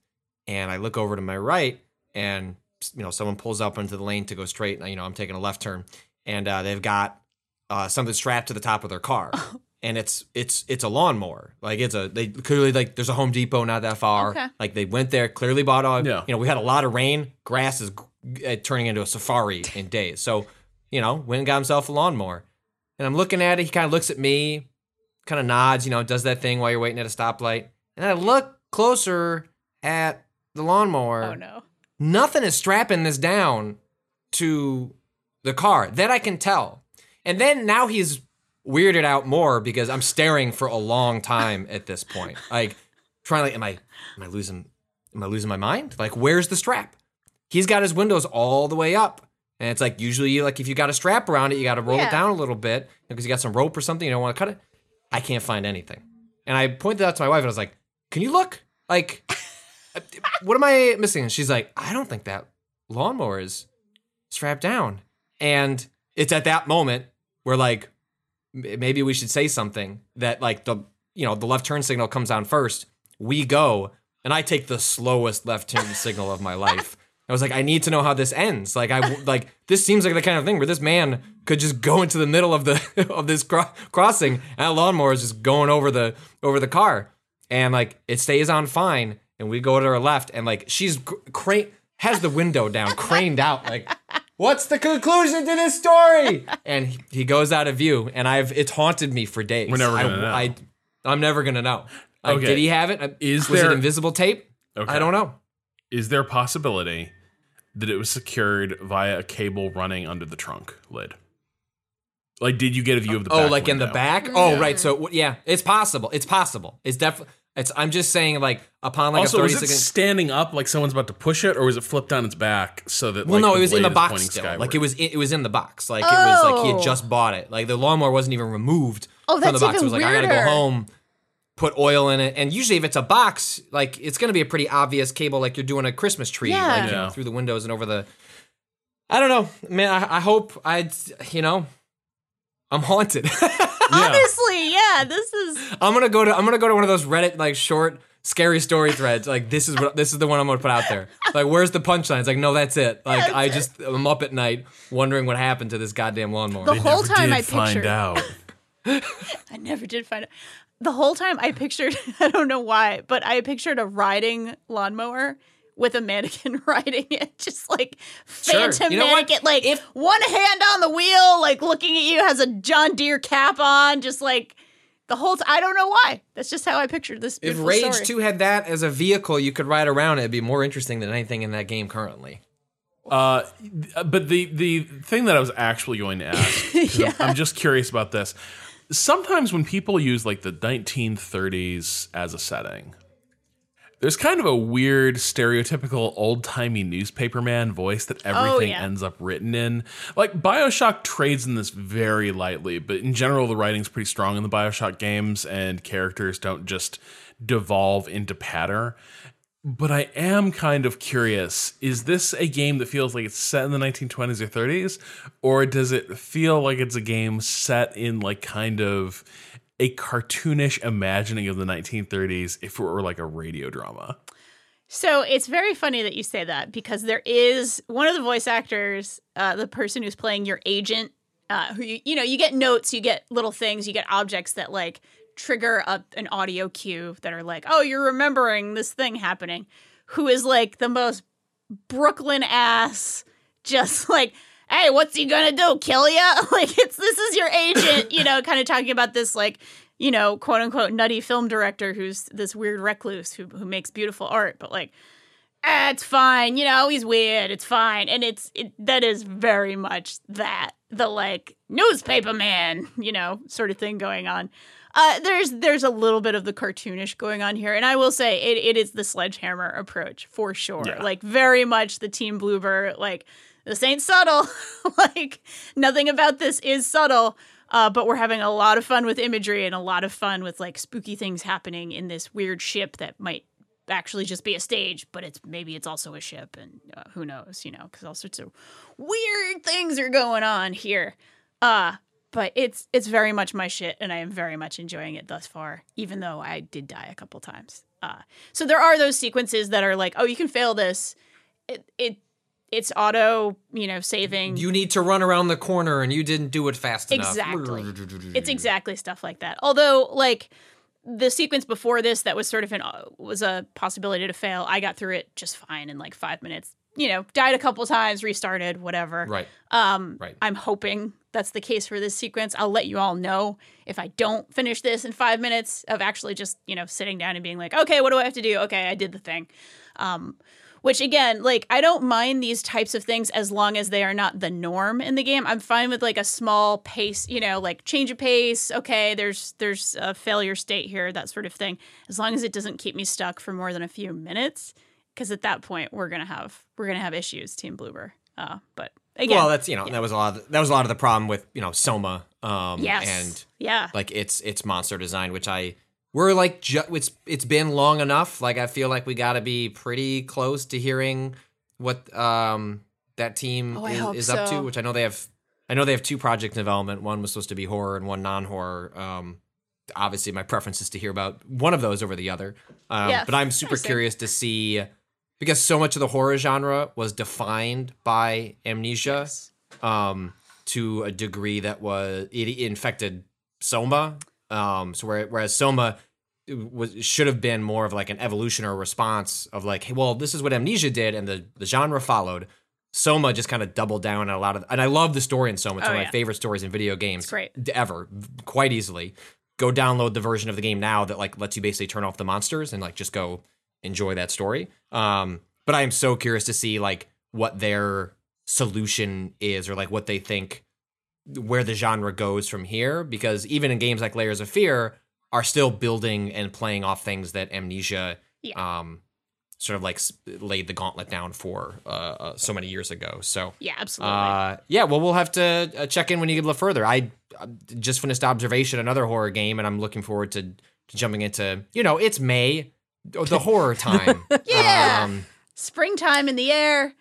and I look over to my right, and you know someone pulls up into the lane to go straight, and you know I'm taking a left turn, and uh, they've got uh, something strapped to the top of their car. (laughs) And it's it's it's a lawnmower. Like it's a they clearly like there's a Home Depot not that far. Okay. Like they went there, clearly bought all. Yeah. You know, we had a lot of rain. Grass is uh, turning into a safari in days. So, you know, went and got himself a lawnmower. And I'm looking at it. He kind of looks at me, kind of nods. You know, does that thing while you're waiting at a stoplight. And I look closer at the lawnmower. oh no. Nothing is strapping this down to the car. That I can tell. And then now he's weirded out more because I'm staring for a long time at this point. (laughs) Like trying to like, am I am I losing am I losing my mind? Like where's the strap? He's got his windows all the way up. And it's like usually like if you got a strap around it, you got to roll Yeah. it down a little bit because you got some rope or something, you don't want to cut it. I can't find anything. And I pointed out to my wife and I was like, "Can you look? Like (laughs) what am I missing? And she's like, I don't think that lawnmower is strapped down. And it's at that moment where like maybe we should say something that like the you know the left turn signal comes on first. We go, and I take the slowest left turn signal of my life. I was like, I need to know how this ends. Like I like this seems like the kind of thing where this man could just go into the middle of the (laughs) of this cro- crossing, and that lawnmower is just going over the over the car, and like it stays on fine, and we go to her left, and like she's cr- crane has the window down, craned out, like. What's the conclusion to this story? And he, he goes out of view, and I've it's haunted me for days. We're never I, gonna know. I, I'm never gonna know. Like, Okay. Did he have it? Uh, was there- it invisible tape? Okay. I don't know. Is there a possibility that it was secured via a cable running under the trunk lid? Like, did you get a view of the? Oh, back like in the back? Oh, right. So yeah, it's possible. It's possible. It's definitely. It's. I'm just saying, like upon like also, a was it second. standing up like someone's about to push it, or was it flipped on its back so that? well, like, no, the it was in the box still. skyward? Like it was. It, it was in the box. Like it was like he Oh. had just bought it. Like the lawnmower wasn't even removed Oh, from the that's box. It even was like I gotta weirder. go home, put oil in it, and usually if it's a box, like it's gonna be a pretty obvious cable, like you're doing a Christmas tree, Yeah. like you know, Yeah. through the windows and over the. I don't know, man. I, I hope I, you know, I'm haunted. (laughs) Honestly, yeah, this is I'm gonna go to I'm gonna go to one of those Reddit like short scary story threads. Like this is what this is the one I'm gonna put out there. Like where's the punchline? It's like no, that's it. Like That's I it. just I'm up at night wondering what happened to this goddamn lawnmower. the They whole never time did I find out. (laughs) I never did find it. The whole time I pictured. (laughs) I don't know why, but I pictured a riding lawnmower with a mannequin (laughs) riding it, just like Sure. phantom You know what? mannequin, like If- one hand on the wheel, like looking at you, has a John Deere cap on, just like the whole. T- I don't know why. That's just how I pictured this. if Rage story. 2 had that as a vehicle you could ride around, it'd be more interesting than anything in that game currently. Uh, but the the thing that I was actually going to ask, (laughs) 'cause I'm, I'm just curious about this. Sometimes when people use like the 1930s as a setting, there's kind of a weird, stereotypical old timey newspaperman voice that oh, everything yeah. ends up written in. Like Bioshock trades in this very lightly, but in general, the writing's pretty strong in the Bioshock games, and characters don't just devolve into patter. But I am kind of curious is this a game that feels like it's set in the 1920s or 30s? Or does it feel like it's a game set in like kind of a cartoonish imagining of the 1930s if it were like a radio drama? So it's very funny that you say that because there is one of the voice actors, uh, the person who's playing your agent, uh, who you, you know, you get notes, you get little things, you get objects that like trigger up an audio cue that are like, oh, you're remembering this thing happening, who is like the most Brooklyn ass, just (laughs) like, hey, what's he gonna do? Kill ya? (laughs) Like it's this is your agent, you know, kind of talking about this like, you know, quote unquote nutty film director who's this weird recluse who who makes beautiful art, but like ah, it's fine, you know, he's weird, it's fine. And it's it, that is very much that the like newspaper man, you know, sort of thing going on. Uh, there's there's a little bit of the cartoonish going on here, and I will say it, it is the sledgehammer approach for sure. Yeah. Like very much the Team Bloober. Like this ain't subtle. (laughs) like nothing about this is subtle. Uh, but we're having a lot of fun with imagery and a lot of fun with like spooky things happening in this weird ship that might actually just be a stage, but it's maybe it's also a ship, and uh, who knows, you know, because all sorts of weird things are going on here. Uh but it's it's very much my shit, and I am very much enjoying it thus far, even though I did die a couple times. Uh, so there are those sequences that are like, oh, you can fail this. It it it's auto, you know, saving. You need to run around the corner and you didn't do it fast enough. Exactly. It's exactly stuff like that. Although, like the sequence before this, that was sort of an uh, was a possibility to fail. I got through it just fine in like five minutes. You know, died a couple times, restarted, whatever. Right. Um, Right. I'm hoping that's the case for this sequence. I'll let you all know if I don't finish this in five minutes of actually just you know sitting down and being like, okay, what do I have to do? Okay, I did the thing. Um, which again, like I don't mind these types of things as long as they are not the norm in the game. I'm fine with like a small pace, you know, like change of pace. Okay, there's there's a failure state here, that sort of thing. As long as it doesn't keep me stuck for more than a few minutes, because at that point we're gonna have we're gonna have issues, Team Bloober. Uh, but again, well, that's you know that was a lot. Of, that was a lot of the problem with you know Soma. Um, yes, and yeah, like its its monster design, which I we're like ju- it's it's been long enough. Like I feel like we got to be pretty close to hearing what um that team Oh, is, is up to. Which I know they have. I know they have two project development. One was supposed to be horror and one non-horror. Um, obviously, my preference is to hear about one of those over the other. Um, Yeah, but I'm super curious to see because so much of the horror genre was defined by amnesia Yes. um, to a degree that was it infected Soma. Um, so where, whereas Soma was should have been more of like an evolution or response of like, hey, well, this is what Amnesia did, and the the genre followed. Soma just kind of doubled down on a lot of, and I love the story in Soma. It's Oh, one of yeah. my favorite stories in video games It's great. ever, quite easily. Go download the version of the game now that like lets you basically turn off the monsters and like just go enjoy that story. Um, but I am so curious to see like what their solution is or like what they think where the genre goes from here because even in games like Layers of Fear are still building and playing off things that Amnesia um sort of like laid the gauntlet down for uh, uh so many years ago. So yeah, absolutely. uh, yeah, well, we'll have to uh, check in when you get a little further. I uh, just finished Observation, another horror game, and I'm looking forward to, to jumping into, you know, it's May, the horror (laughs) time. Yeah. Um, Springtime in the air,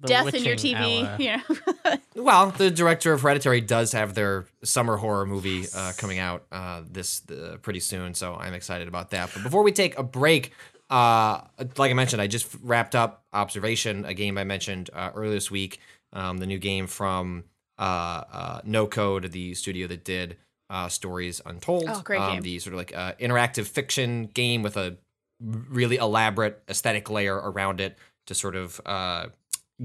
The death in your TV. hour. (laughs) You know. well, the director of Hereditary does have their summer horror movie uh, coming out uh, this uh, pretty soon, so I'm excited about that. But before we take a break, uh, like I mentioned, I just wrapped up Observation, a game I mentioned uh, earlier this week. Um, the new game from uh, uh, No Code, the studio that did uh, Stories Untold. Oh, great um, game. The sort of like uh, interactive fiction game with a really elaborate aesthetic layer around it to sort of uh,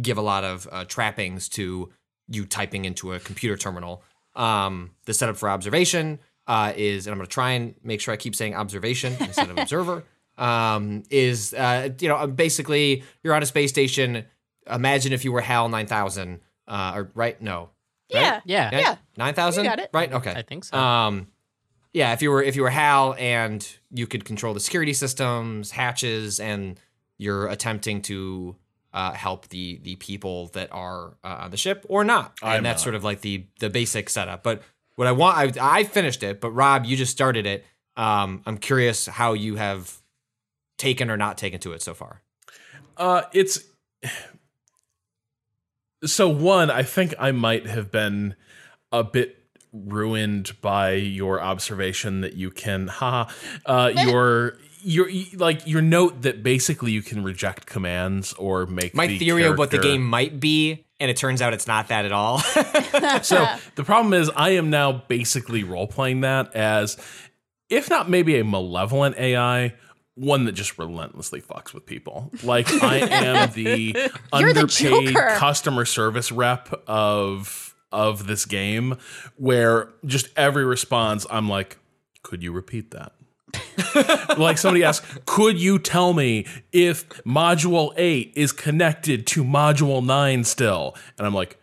give a lot of uh, trappings to you typing into a computer terminal. Um, the setup for observation uh, is, and I'm going to try and make sure I keep saying observation (laughs) instead of observer. Um, is uh, you know basically you're on a space station. Imagine if you were HAL 9000, uh, or right? No, yeah. Yeah. Yeah. nine thousand. You got it. Right? Okay. I think so. Um, yeah, if you were if you were Hal and you could control the security systems, hatches, and you're attempting to uh, help the the people that are uh, on the ship or not, I'm and that's not. sort of like the the basic setup. But what I want, I, I finished it, but Rob, you just started it. Um, I'm curious how you have taken or not taken to it so far. Uh, it's so one. I think I might have been a bit ruined by your observation that you can, ha, uh, your your like your note that basically you can reject commands or make My the theory of what the game might be, and it turns out it's not that at all. (laughs) (laughs) So the problem is, I am now basically role playing that as, if not maybe a malevolent AI, one that just relentlessly fucks with people. Like I am (laughs) the You're the underpaid customer service rep of of this game, where just every response, I'm like, could you repeat that? (laughs) like somebody asks, could you tell me if module 8 is connected to module 9 still? And I'm like,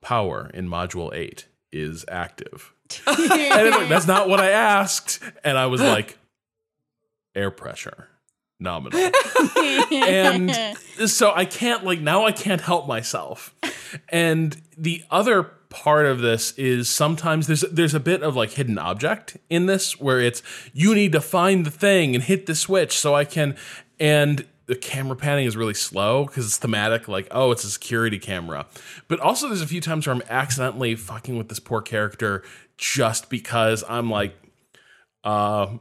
power in module 8 is active. (laughs) and it's like, that's not what I asked. And I was like, air pressure, nominal. (laughs) and so I can't, like, now I can't help myself. And the other part of this is sometimes there's there's a bit of like hidden object in this where it's you need to find the thing and hit the switch so I can and the camera panning is really slow because it's thematic like oh it's a security camera but also there's a few times where I'm accidentally fucking with this poor character just because I'm like uh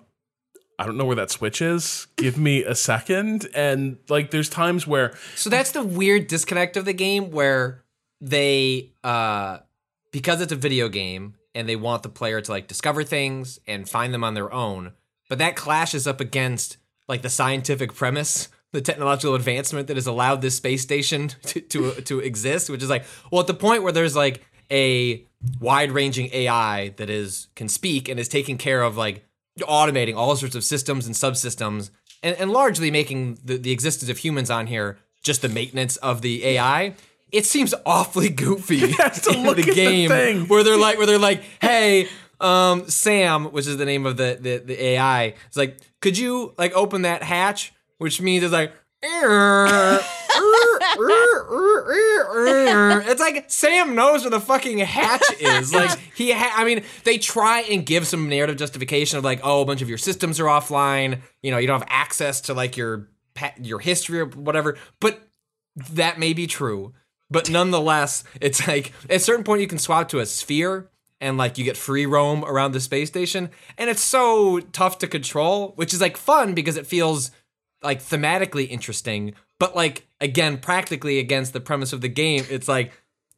I don't know where that switch is. Give me a second. And like, there's times where So that's the weird disconnect of the game where they uh because it's a video game and they want the player to like discover things and find them on their own, but that clashes up against like the scientific premise, the technological advancement that has allowed this space station (laughs) to to, to exist, which is like well at the point where there's like a wide-ranging AI that is can speak and is taking care of like automating all sorts of systems and subsystems and, and largely making the, the existence of humans on here just the maintenance of the AI. It seems awfully goofy (laughs) (laughs) in look the at the game thing. where they're like where they're like, hey, um, Sam, which is the name of the, the the AI, it's like, could you like open that hatch? Which means it's like it's like Sam knows where the fucking hatch is. Like (laughs) he, ha- I mean, they try and give some narrative justification of like, oh, a bunch of your systems are offline. You know, you don't have access to like your your history or whatever. But that may be true. But nonetheless, it's like at a certain point you can swap to a sphere and like you get free roam around the space station, and it's so tough to control, which is like fun because it feels like thematically interesting, but like again, practically against the premise of the game, it's like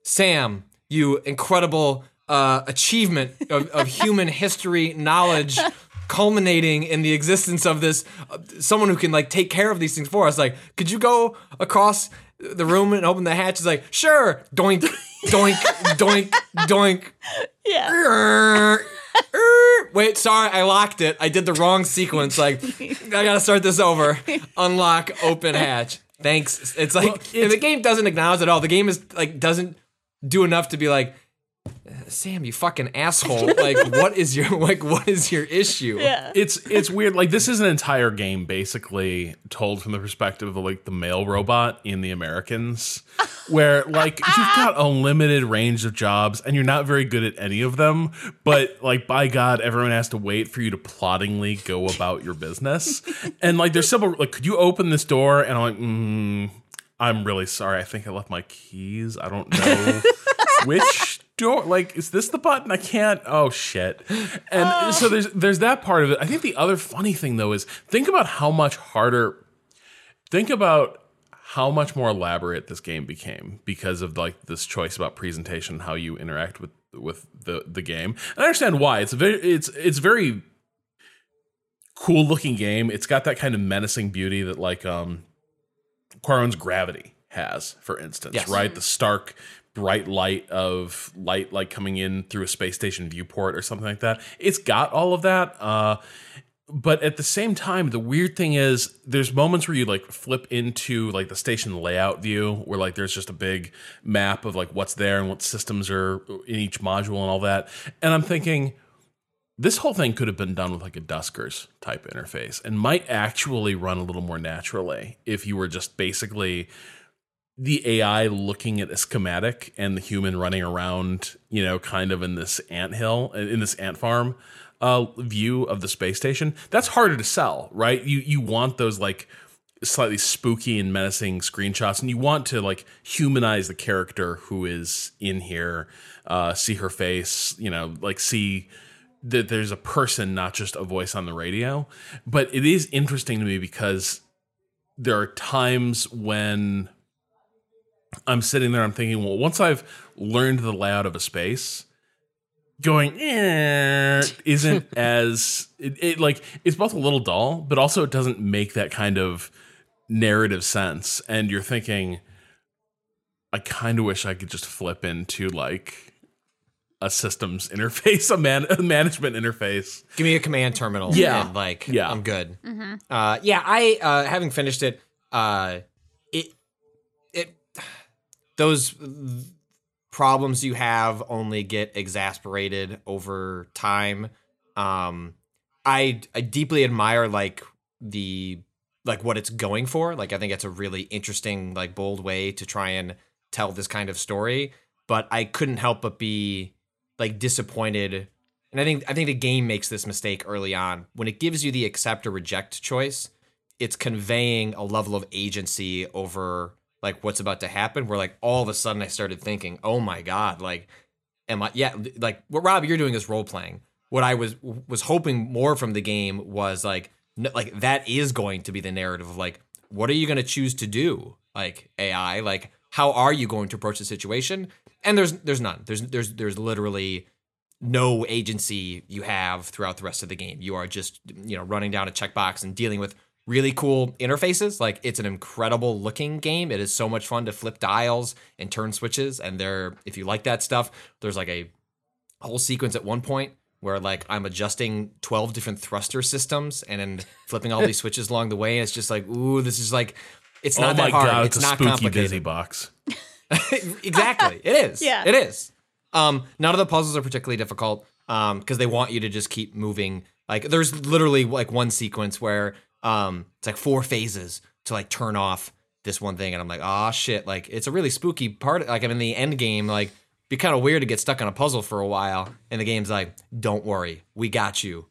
Sam, you incredible uh, achievement of, of human (laughs) history knowledge, culminating in the existence of this uh, someone who can like take care of these things for us. Like, could you go across the room and open the hatch? It's like, sure, doink, doink, doink, doink. (laughs) yeah. Wait, sorry, I locked it. I did the wrong sequence. Like, I gotta start this over. Unlock, open hatch. Thanks. It's like if the game doesn't acknowledge it all. The game is like doesn't do enough to be like, Sam, you fucking asshole. Like, what is your like? What is your issue? Yeah. it's it's weird. Like this is an entire game basically told from the perspective of like the mail robot in the Americans, where like you've got a limited range of jobs and you're not very good at any of them. But like by God, everyone has to wait for you to ploddingly go about your business. And like there's simple like, could you open this door? And I'm like, mm, I'm really sorry. I think I left my keys. I don't know (laughs) which door. Like, is this the button? I can't. Oh shit! And so there's there's that part of it. I think the other funny thing though is think about how much harder. Think about how much more elaborate this game became because of like this choice about presentation, and how you interact with with the the game. And I understand why. It's a very it's it's very cool looking game. It's got that kind of menacing beauty that like um Cuarón's Gravity has, for instance, Yes. right? The stark, bright light of light like coming in through a space station viewport or something like that. It's got all of that. Uh, but at the same time, the weird thing is there's moments where you like flip into like the station layout view where like there's just a big map of like what's there and what systems are in each module and all that. And I'm thinking, this whole thing could have been done with like a Duskers type interface and might actually run a little more naturally if you were just basically the AI looking at a schematic and the human running around, you know, kind of in this ant hill, in this ant farm uh, view of the space station. That's harder to sell, right? You you want those like slightly spooky and menacing screenshots, and you want to like humanize the character who is in here, uh, see her face, you know, like see that there's a person, not just a voice on the radio. But it is interesting to me because there are times when I'm sitting there, I'm thinking, well, once I've learned the layout of a space, going eh, (laughs) isn't as it, it like it's both a little dull, but also it doesn't make that kind of narrative sense. And you're thinking, I kind of wish I could just flip into like a systems interface, a man a management interface. Give me a command terminal. Yeah. and, like Yeah. I'm good. Uh, yeah, I uh, having finished it, uh, it it those problems you have only get exasperated over time. Um, I I deeply admire like the like what it's going for. Like I think it's a really interesting, like bold way to try and tell this kind of story. But I couldn't help but be like disappointed. And I think I think the game makes this mistake early on. When it gives you the accept or reject choice, it's conveying a level of agency over like what's about to happen where like all of a sudden I started thinking, "Oh my god, like am I yeah, like what Rob you're doing is role playing. What I was was hoping more from the game was like n- like that is going to be the narrative of like what are you going to choose to do? Like AI, like how are you going to approach the situation? And there's there's none. There's there's there's literally no agency you have throughout the rest of the game. You are just, you know, running down a checkbox and dealing with really cool interfaces. Like it's an incredible looking game. It is so much fun to flip dials and turn switches. And there, if you like that stuff, there's like a whole sequence at one point where like I'm adjusting 12 different thruster systems and then flipping all these (laughs) switches along the way. And it's just like, ooh, this is like, it's not oh that my hard. god, it's, it's, a not spooky complicated. busy box. (laughs) exactly. It is. (laughs) Yeah. It is. Um, none of the puzzles are particularly difficult um, because they want you to just keep moving. Like there's literally like one sequence where um, it's like four phases to like turn off this one thing, and I'm like, oh shit! Like it's a really spooky part. Like I'm in the end game. Like be kind of weird to get stuck on a puzzle for a while, and the game's like, don't worry, we got you.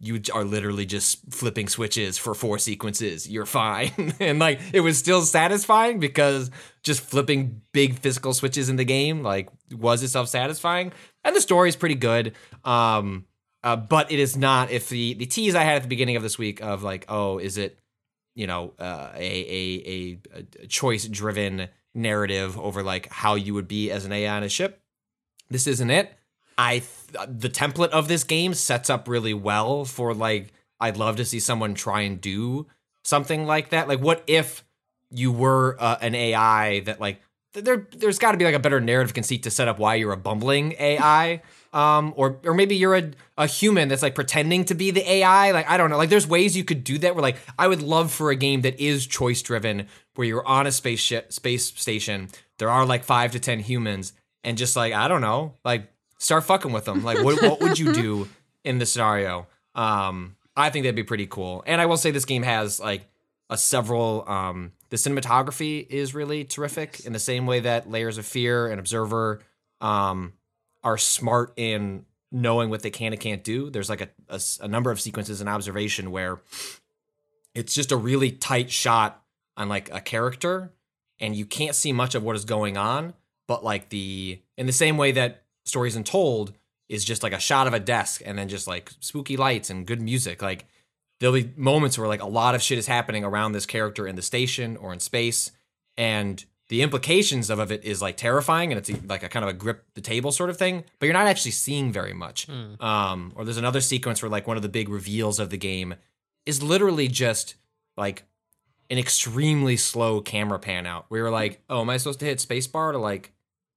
You are literally just flipping switches for four sequences. You're fine. (laughs) and like it was still satisfying because just flipping big physical switches in the game like was itself satisfying. And the story's pretty good. Um uh, but it is not if the the tease I had at the beginning of this week of like, oh, is it you know uh, a a a, choice driven narrative over like how you would be as an AI on a ship? This isn't it. I th- the template of this game sets up really well for like I'd love to see someone try and do something like that. Like, what if you were uh, an AI that like there there's got to be like a better narrative conceit to set up why you're a bumbling AI. Um, or or maybe you're a, a human that's like pretending to be the AI. Like I don't know. Like there's ways you could do that. Where like I would love for a game that is choice driven, where you're on a spaceship space station. There are like five to ten humans, and just like I don't know, like start fucking with them. Like what what would you do (laughs) in the scenario? Um, I think that'd be pretty cool. And I will say this game has like a several um the cinematography is really terrific in the same way that Layers of Fear and Observer um are smart in knowing what they can and can't do. There's like a a number of sequences in observation where it's just a really tight shot on like a character and you can't see much of what is going on, but like the in the same way that Stories Untold is just like a shot of a desk and then just like spooky lights and good music. Like there'll be moments where like a lot of shit is happening around this character in the station or in space, and the implications of it is like terrifying and it's like a kind of a grip the table sort of thing, but you're not actually seeing very much. Um, or there's another sequence where like one of the big reveals of the game is literally just like an extremely slow camera pan out where you're like, oh, am I supposed to hit spacebar to like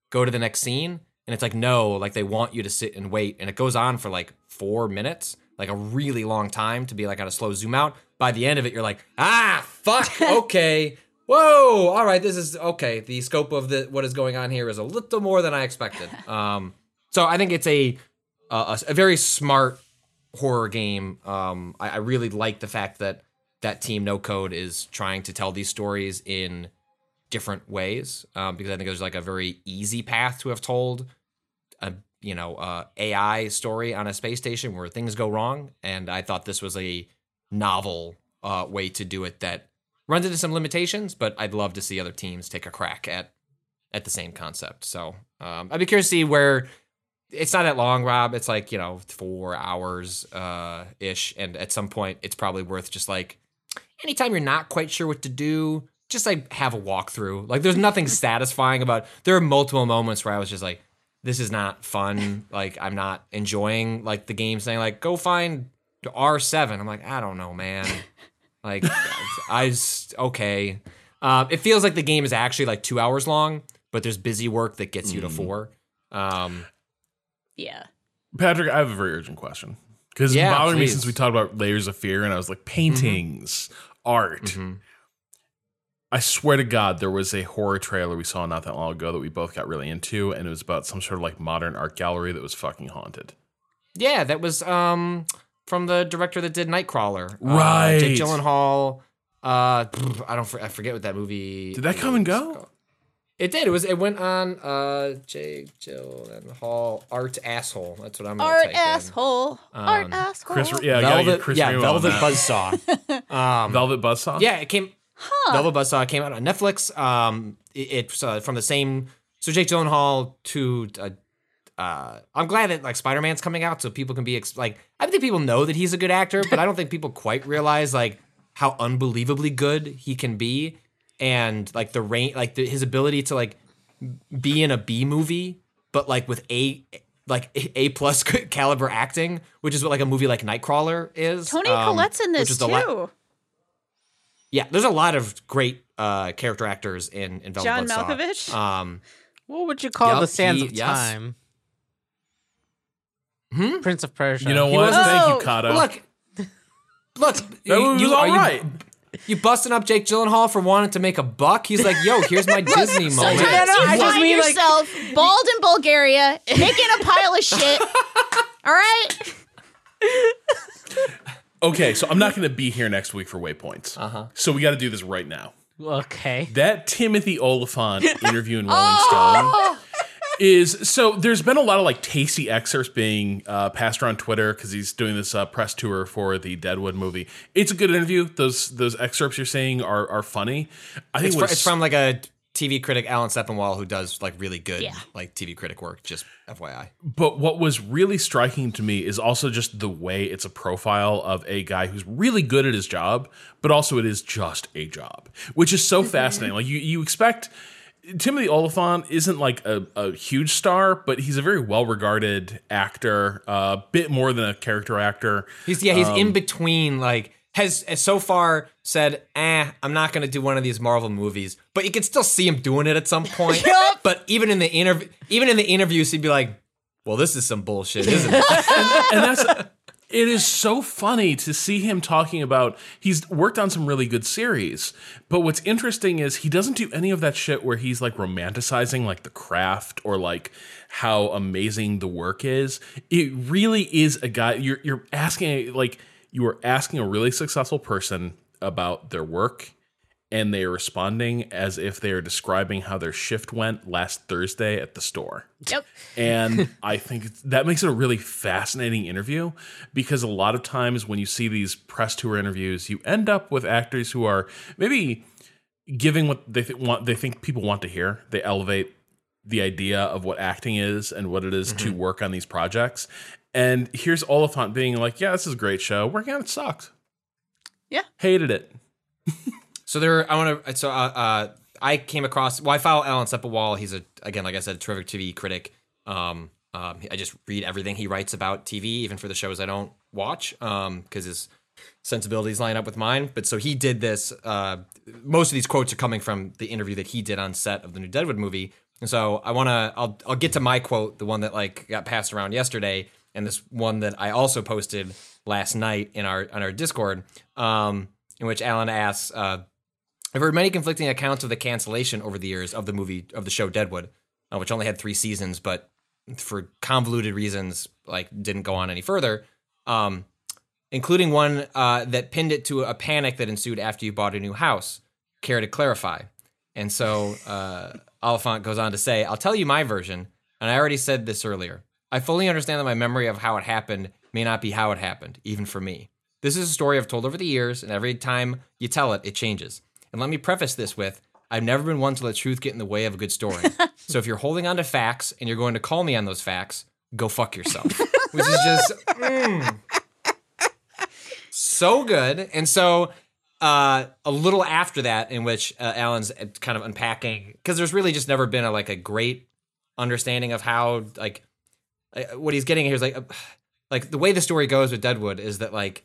go to the next scene? And it's like, no, like they want you to sit and wait. And it goes on for like four minutes, like a really long time to be like on a slow zoom out. By the end of it, you're like, ah, fuck, (laughs) okay. Whoa, all right, this is okay. The scope of the what is going on here is a little more than I expected. (laughs) Um, so I think it's a a, a very smart horror game. Um, I, I really like the fact that that team No Code is trying to tell these stories in different ways um, because I think there's like a very easy path to have told a you know uh, AI story on a space station where things go wrong, and I thought this was a novel uh, way to do it that runs into some limitations, but I'd love to see other teams take a crack at at the same concept. So um, I'd be curious to see where it's not that long, Rob. It's like you know four hours uh, ish, and at some point it's probably worth just like anytime you're not quite sure what to do, just like have a walkthrough. Like there's nothing (laughs) satisfying about. There are multiple moments where I was just like, this is not fun. Like I'm not enjoying like the game saying like go find R7. I'm like I don't know, man. Like I just okay. Um, it feels like the game is actually like two hours long, but there's busy work that gets you to four. Um, Yeah. Patrick, I have a very urgent question because Yeah, it's bothering me since we talked about layers of fear, and I was like paintings, art. mhm. I swear to God, there was a horror trailer we saw not that long ago that we both got really into, and it was about some sort of like modern art gallery that was fucking haunted. Yeah, that was um from the director that did Nightcrawler. Uh, Right. Jake Gyllenhaal. Uh, I don't. I forget what that movie. Did that come and go? It did. It was. It went on. Uh, Jake Gyllenhaal art asshole. That's what I'm. gonna Art type in. asshole. Art Um, asshole. Chris, yeah, I gotta get Velvet. Chris yeah, Remo Velvet that. Buzzsaw. (laughs) um, Velvet Buzzsaw. yeah, it came. Velvet Buzzsaw came out on Netflix. Um, it, it's uh, from the same. So Jake Gyllenhaal to. Uh, uh, I'm glad that like Spider Man's coming out, so people can be ex- like. I think people know that he's a good actor, but I don't think people quite realize like how unbelievably good he can be, and like the range, like the, his ability to like be in a B movie, but like with a like A plus (laughs) caliber acting, which is what like a movie like Nightcrawler is. Toni um, Collette's in this too. the la- yeah, there's a lot of great uh, character actors in in Velvet John Buzzsaw. Malkovich? Um, What would you call Yup, the Sands he- of yes. Time? Hmm? Prince of Persia. You know He what? wasn't- Thank Oh, you, Cado. look, look, that movie was are all you- right. You busting up Jake Gyllenhaal for wanting to make a buck? He's like, yo, here's my (laughs) Disney moment. Sometimes Yeah, no, you I just find mean, like- yourself bald in Bulgaria, making a pile of shit. (laughs) All right. Okay, so I'm not going to be here next week for Waypoints. Uh-huh. So we got to do this right now. Okay. That Timothy Olyphant (laughs) interview in Rolling Stone is so. There's been a lot of like tasty excerpts being uh, passed around Twitter because he's doing this uh, press tour for the Deadwood movie. It's a good interview. Those those excerpts you're saying are are funny. I think It's, fr- it's from like a TV critic, Alan Sepinwall, who does like really good Yeah. like TV critic work. Just FYI. But what was really striking to me is also just the way it's a profile of a guy who's really good at his job, but also it is just a job, which is so fascinating. Like you, you expect Timothy Olyphant isn't like a, a huge star, but he's a very well regarded actor, a uh, bit more than a character actor. He's yeah, he's Um, in between. Like has, has so far said, "Eh, I'm not going to do one of these Marvel movies," but you can still see him doing it at some point. (laughs) But even in the interview, even in the interviews, he'd be like, "Well, this is some bullshit, isn't it?" (laughs) and that's it is so funny to see him talking about he's worked on some really good series but what's interesting is he doesn't do any of that shit where he's like romanticizing like the craft or like how amazing the work is. It really is a guy you're you're asking like you are asking a really successful person about their work and they are responding as if they are describing how their shift went last Thursday at the store. Yep. And I think that makes it a really fascinating interview because a lot of times when you see these press tour interviews, you end up with actors who are maybe giving what they th- want they think people want to hear. They elevate the idea of what acting is and what it is to mm-hmm. work on these projects. And here's Olyphant being like, "Yeah, this is a great show. Working on it sucked. Yeah. hated it." (laughs) So there, I want to. So uh, uh, I came across. Well, I follow Alan Sepinwall. He's a again, like I said, a terrific TV critic. Um, um, I just read everything he writes about TV, even for the shows I don't watch, um, because his sensibilities line up with mine. But so he did this. Uh, most of these quotes are coming from the interview that he did on set of the new Deadwood movie. And so I want to. I'll I'll get to my quote, the one that like got passed around yesterday, and this one that I also posted last night in our on our Discord. Um, in which Alan asks. Uh, I've heard many conflicting accounts of the cancellation over the years of the movie of the show Deadwood, uh, which only had three seasons, but for convoluted reasons, like didn't go on any further. um, including one uh, that pinned it to a panic that ensued after you bought a new house. Care to clarify? And so uh, Olyphant goes on to say, I'll tell you my version, and I already said this earlier. I fully understand that my memory of how it happened may not be how it happened, even for me. This is a story I've told over the years, and every time you tell it, it changes. And let me preface this with I've never been one to let truth get in the way of a good story. (laughs) so if you're holding on to facts and you're going to call me on those facts, go fuck yourself. Which is just mm, so good. And so uh, a little after that, in which uh, Alan's kind of unpacking, because there's really just never been a like a great understanding of how like uh, what he's getting here is like uh, like the way the story goes with Deadwood is that like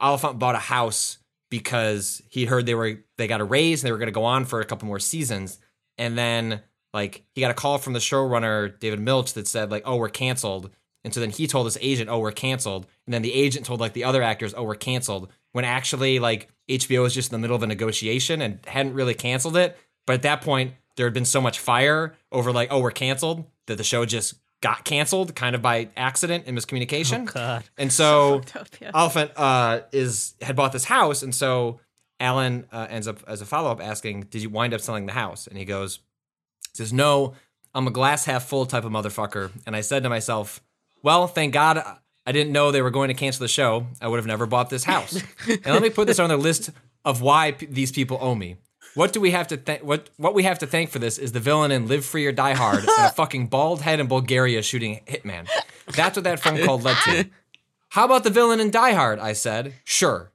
Olyphant bought a house because he heard they were they got a raise and they were going to go on for a couple more seasons, and then like he got a call from the showrunner David Milch that said like oh we're canceled, and so then he told his agent oh we're canceled, and then the agent told like the other actors oh we're canceled, when actually like HBO was just in the middle of a negotiation and hadn't really canceled it, but at that point there had been so much fire over like oh we're canceled that the show just got canceled kind of by accident and miscommunication. Oh, God. And so (laughs) fucked up, yeah. Olyphant uh, is had bought this house, and so Alan uh, ends up as a follow up asking, "Did you wind up selling the house?" And he goes, "says No, I'm a glass half full type of motherfucker." And I said to myself, "Well, thank God I didn't know they were going to cancel the show. I would have never bought this house." (laughs) and let me put this on the list of why p- these people owe me. What do we have to thank? What what we have to thank for this is the villain in Live Free or Die Hard and a (laughs) fucking bald head in Bulgaria shooting Hitman. That's what that phone call led to. (laughs) How about the villain in Die Hard? I said, sure.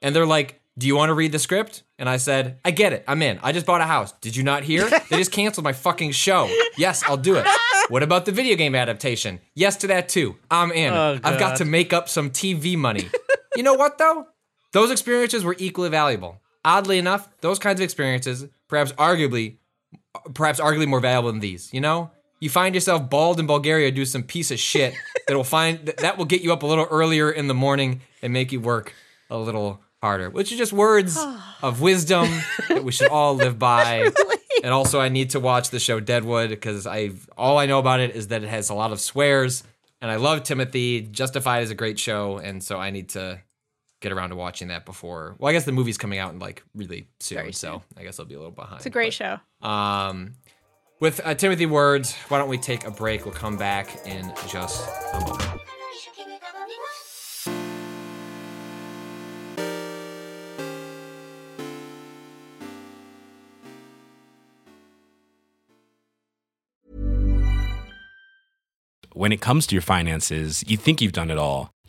And they're like, do you want to read the script? And I said, I get it. I'm in. I just bought a house. Did you not hear? They just canceled my fucking show. Yes, I'll do it. What about the video game adaptation? Yes to that too. I'm in. Oh, I've got to make up some TV money. you know what though? Those experiences were equally valuable. Oddly enough, those kinds of experiences, perhaps arguably, perhaps arguably more valuable than these. You know, you find yourself bald in Bulgaria, do some piece of shit (laughs) that will find that- that will get you up a little earlier in the morning and make you work a little harder. Which are just words (sighs) of wisdom that we should all live by. (laughs) And also, I need to watch the show Deadwood because I all I know about it is that it has a lot of swears, and I love Timothy. Justified is a great show, and so I need to get around to watching that before. Well, I guess the movie's coming out in like really soon, Very so soon. I guess I'll be a little behind. It's a great but, show. Um, with uh, Timothy Words, why don't we take a break? We'll come back in just a moment. When it comes to your finances, you think you've done it all.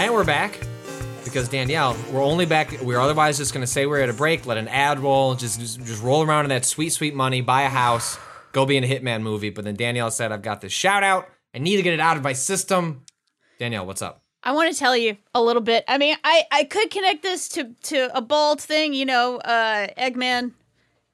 And we're back because Danielle, we're only back. We're otherwise just going to say we're at a break, let an ad roll, just, just just roll around in that sweet sweet money, buy a house, go be in a Hitman movie. But then Danielle said, "I've got this shout out. I need to get it out of my system." Danielle, what's up? I want to tell you a little bit. I mean, I, I could connect this to, to a bald thing. You know, uh, Eggman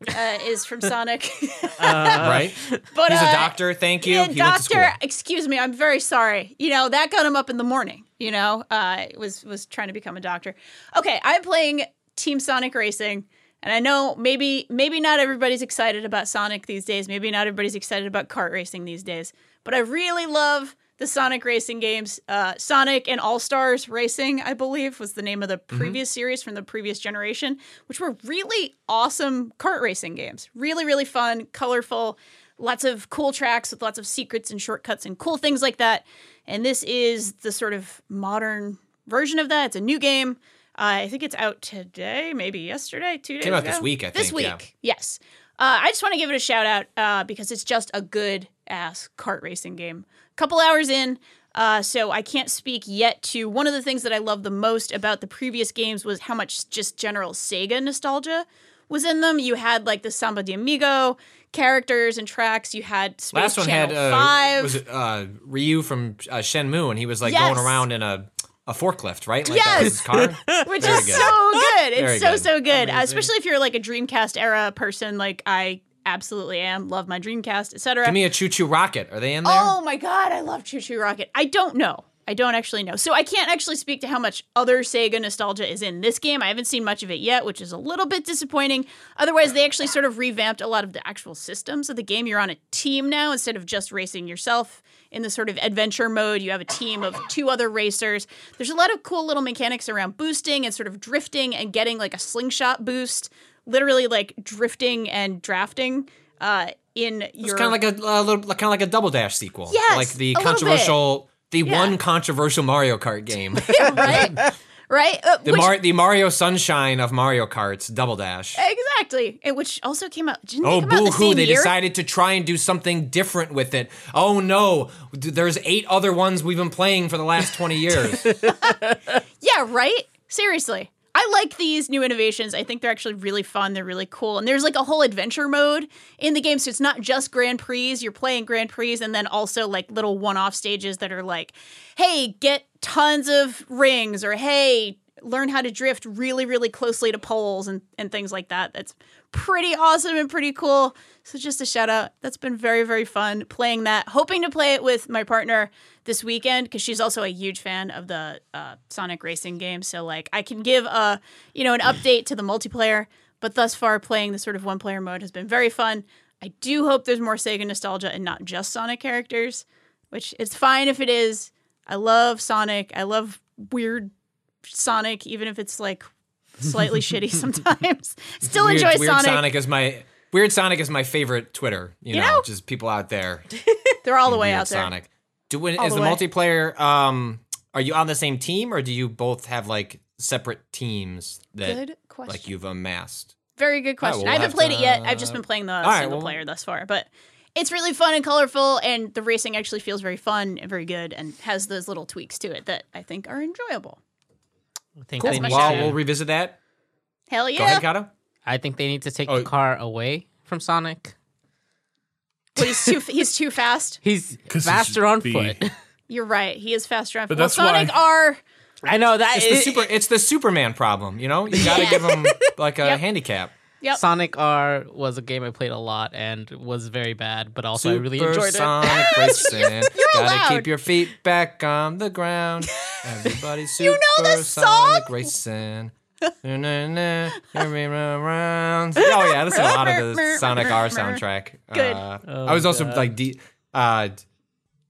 uh, is from Sonic. (laughs) right? but He's a uh, doctor. Thank you. Yeah, he went to doctor. Excuse me. I'm very sorry. You know that got him up in the morning. You know, uh, was was trying to become a doctor. Okay, I'm playing Team Sonic Racing, and I know maybe maybe not everybody's excited about Sonic these days. Maybe not everybody's excited about kart racing these days. But I really love the Sonic racing games. Uh, Sonic and All Stars Racing, I believe, was the name of the previous series from the previous generation, which were really awesome kart racing games. Really, really fun, colorful, lots of cool tracks with lots of secrets and shortcuts and cool things like that. And this is the sort of modern version of that. It's a new game. Uh, I think it's out today, maybe yesterday, two days Came out ago. this week, I This think, yeah. week, yes. Uh, I just want to give it a shout out uh, because it's just a good ass kart racing game. A couple hours in, Uh, so I can't speak yet to one of the things that I love the most about the previous games was how much just general Sega nostalgia was in them. You had like the Samba de Amigo characters and tracks. You had Space Last one Channel had uh, Five. was it uh, Ryu from uh, Shenmue, and he was like Yes. going around in a a forklift, right? Like Yes. his car. (laughs) which Very is good. so good. It's Very so good. so good, Uh, especially if you're like a Dreamcast era person, like I absolutely am. Love my Dreamcast, etc. Give me a ChuChu Rocket. Are they in there? Oh my god, I love ChuChu Rocket. I don't know. I don't actually know. So I can't actually speak to how much other Sega nostalgia is in this game. I haven't seen much of it yet, which is a little bit disappointing. Otherwise, they actually sort of revamped a lot of the actual systems of the game. You're on a team now instead of just racing yourself in the sort of adventure mode. You have a team of two other racers. There's a lot of cool little mechanics around boosting and sort of drifting and getting like a slingshot boost, literally like drifting and drafting uh in It's your kind of like a uh, little, kind of like a double dash sequel. Yes, like the a controversial, the Yeah. one controversial Mario Kart (laughs) game, right? right? Uh, the which- Mar- the Mario Sunshine of Mario Karts, Double Dash. exactly. And which also came out. Didn't Oh, boo hoo. same They year? decided to try and do something different with it. Oh no! There's eight other ones we've been playing for the last twenty years. (laughs) Yeah, right? Seriously. I like these new innovations. I think they're actually really fun. They're really cool. And there's like a whole adventure mode in the game. So it's not just Grand Prix. You're playing Grand Prix and then also like little one off stages that are like, hey, get tons of rings or hey, learn how to drift really, really closely to poles and, and things like that. That's pretty awesome and pretty cool. So just a shout out. That's been very, very fun playing that. Hoping to play it with my partner this weekend because she's also a huge fan of the uh, Sonic racing game. So like I can give a you know an update to the multiplayer. But thus far, playing the sort of one player mode has been very fun. I do hope there's more Sega nostalgia and not just Sonic characters, which it's fine if it is. I love Sonic. I love weird Sonic, even if it's like slightly shitty (laughs) sometimes. (laughs) Still weird, enjoy weird Sonic. Sonic is my Weird Sonic is my favorite Twitter. You, You know, know? just people out there. (laughs) They're all the way Weird out there. Sonic. Do when, All is the the, multiplayer? Um, are you on the same team, or do you both have like separate teams that like you've amassed? Very good question. we'll I haven't have played to- it yet. I've just been playing the right, single well- player thus far, but it's really fun and colorful, and the racing actually feels very fun and very good, and has those little tweaks to it that I think are enjoyable. I think That's they my need Well, shout-out. we'll revisit that. Hell yeah. Go yeah! ahead, Cado. I think they need to take Oh. the car away from Sonic. But he's too (laughs) he's too fast. He's 'Cause faster he's on the- foot. (laughs) You're right. He is faster on But foot. Well, that's why- Sonic R. I know that It's the it- super. It's the Superman problem. You know, you got to (laughs) Yeah. give him like a Yep. handicap. Yep. Sonic R was a game I played a lot and was very bad, but also I really enjoyed it. Supersonic racing. Gotta allowed. keep your feet back on the ground. Everybody's (laughs) You know this supersonic song? racing. Oh yeah, that's a lot of the Sonic R soundtrack. Good. Uh, Oh, I was also God. like, de- uh,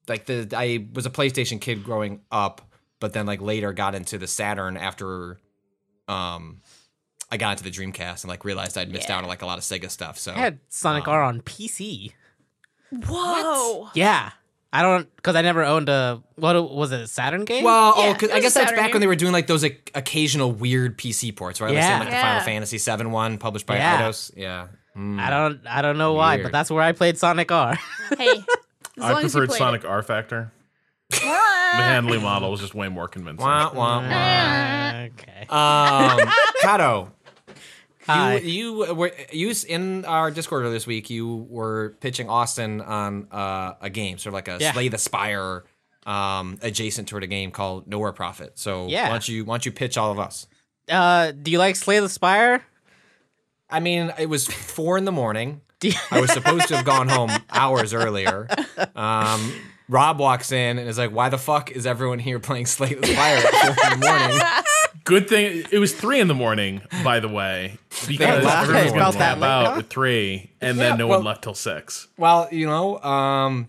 like the I was a PlayStation kid growing up, but then like later got into the Saturn after, um, I got into the Dreamcast and like realized I'd missed Yeah. out on like a lot of Sega stuff. So I had Sonic R on PC. Whoa. Yeah. I don't, because I never owned a, what was it, a Saturn game? Well, Yeah, oh, 'cause it I guess that's back game. when they were doing like those like, occasional weird PC ports, right? Like, saying, Yeah. the Yeah. Final Fantasy VII one published by Yeah. Eidos. Yeah. Mm. I don't, I don't know why, but that's where I played Sonic R. (laughs) Hey. As I long as you preferred played Sonic R Factor. It. The Handley model was just way more convincing. Wah, wah, wah. okay. Um, (laughs) Cado, Hi. you, you were you in our Discord earlier this week. You were pitching Austin on uh, a game, sort of like a Yeah. Slay the Spire um, adjacent sort of game called Nowhere Prophet. So Yeah. why don't you why don't you pitch all of us? Uh, do you like Slay the Spire? I mean, it was four in the morning. (laughs) I was supposed to have gone home hours earlier. Um, Rob walks in and is like, "Why the fuck is everyone here playing Slay the Spire at four in the morning?" (laughs) Good thing it was three in the morning, by the way, because left everyone was early. gonna that tap out huh? at three, and then no well- one left till six. Well, you know, um,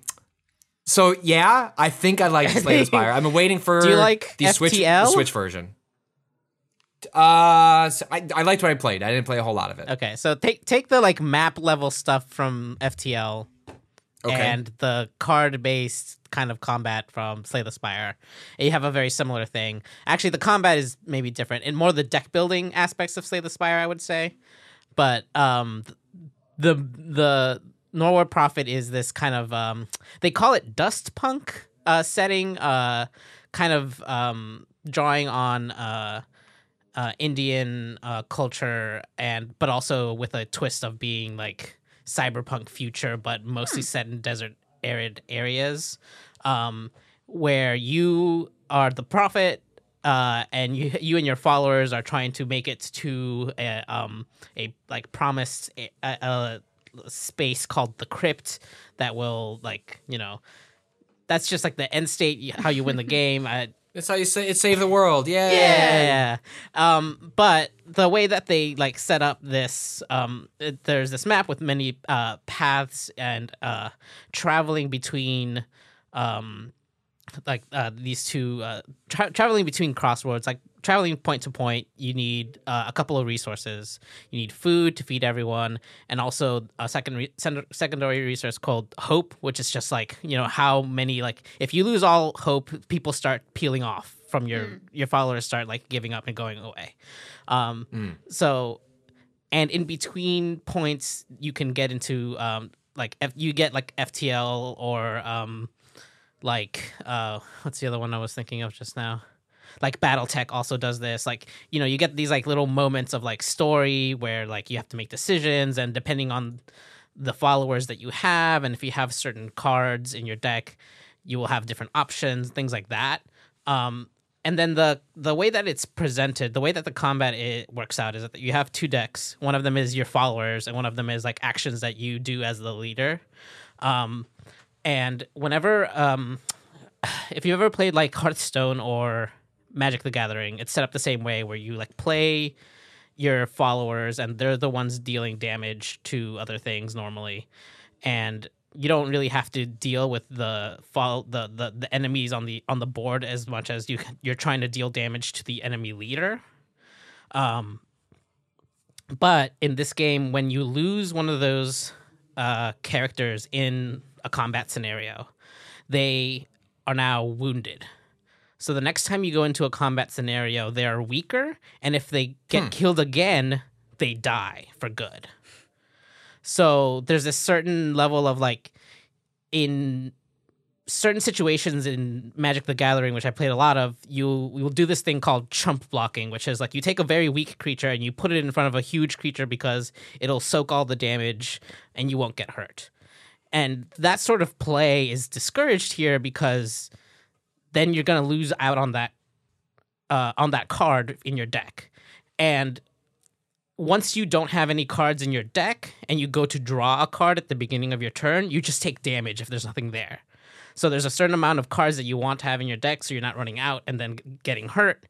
so yeah, I think I like Slay the (laughs) Spire. I'm waiting for Do you like the Switch, the Switch version. Uh, so I, I liked what I played. I didn't play a whole lot of it. Okay, so take take the like map level stuff from FTL Okay. and the card based kind of combat from Slay the Spire. You have a very similar thing. Actually, the combat is maybe different and more the deck building aspects of Slay the Spire, I would say. But um, the the Nowhere Prophet is this kind of um, they call it dust punk uh, setting, uh, kind of um, drawing on uh, uh, Indian uh, culture, and but also with a twist of being like cyberpunk future, but mostly set in desert arid areas, um, where you are the prophet. Uh, and you, you and your followers are trying to make it to a, um, a like promised a, a, a space called the crypt that will like you know that's just like the end state how you win the (laughs) game I, That's how you say it. Save the world. Yeah. yeah um but the way that they like set up this um it- there's this map with many uh paths and uh traveling between um like uh these two uh tra- traveling between crossroads like traveling point to point you need uh, a couple of resources. You need food to feed everyone and also a second re- send- secondary resource called hope which is just like you know how many like if you lose all hope people start peeling off from your your followers start like giving up and going away. Um so and in between points you can get into um like F- you get like ftl or um like uh what's the other one i was thinking of just now? Like battletech also does this. Like you know you get these like little moments of like story where like you have to make decisions and depending on the followers that you have and if you have certain cards in your deck you will have different options things like that. Um and then the the way that it's presented the way that the combat it works out is that you have two decks. One of them is your followers and one of them is like actions that you do as the leader. Um and whenever um if you ever played like hearthstone or magic the gathering it's set up the same way where you like play your followers and they're the ones dealing damage to other things normally. And you don't really have to deal with the fall the, the the enemies on the on the board as much as you you're trying to deal damage to the enemy leader. Um but in this game when you lose one of those uh characters in a combat scenario they are now wounded so the next time you go into a combat scenario, they are weaker, and if they get hmm. killed again, they die for good. So there's a certain level of like in certain situations in Magic the Gathering, which I played a lot of, you you will do this thing called chump blocking, which is like you take a very weak creature and you put it in front of a huge creature because it'll soak all the damage and you won't get hurt. And that sort of play is discouraged here because then you're gonna lose out on that uh, on that card in your deck. And once you don't have any cards in your deck and you go to draw a card at the beginning of your turn, you just take damage if there's nothing there. So there's a certain amount of cards that you want to have in your deck so you're not running out and then getting hurt.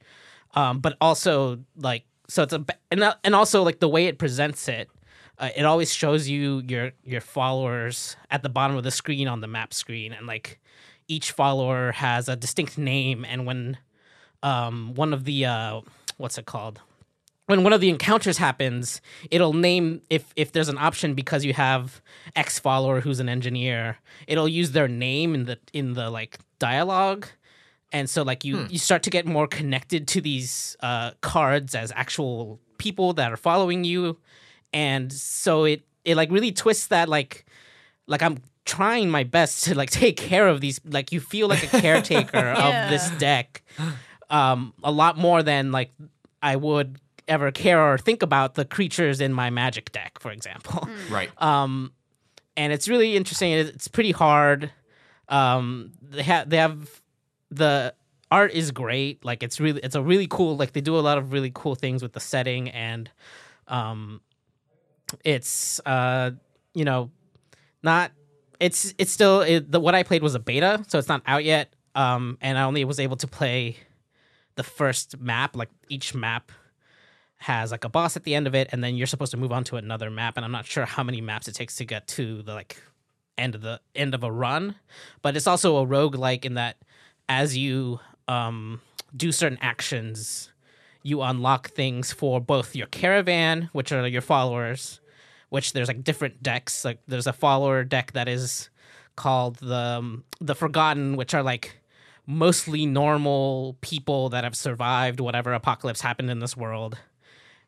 Um, but also like so it's a and and also like the way it presents it, uh, it always shows you your your followers at the bottom of the screen on the map screen and like each follower has a distinct name and when um one of the uh what's it called? When one of the encounters happens it'll name if if there's an option because you have x follower who's an engineer it'll use their name in the in the like dialogue. And so like you you start to get more connected to these uh cards as actual people that are following you and so it it like really twists that like like i'm trying my best to like (laughs) take care of these like you feel like a caretaker (laughs) of this deck um a lot more than like i would ever care or think about the creatures in my magic deck for example. (laughs) Right. um and it's really interesting it's pretty hard. Um they have they have the art is great like it's really it's a really cool like they do a lot of really cool things with the setting and um it's uh you know not it's it's still it, the what i played was a beta so it's not out yet. Um and i only was able to play the first map like each map has like a boss at the end of it and then you're supposed to move on to another map and i'm not sure how many maps it takes to get to the like end of the end of a run. But it's also a rogue like in that as you um do certain actions you unlock things for both your caravan which are your followers which there's like different decks. Like there's a follower deck that is called the um, the forgotten which are like mostly normal people that have survived whatever apocalypse happened in this world.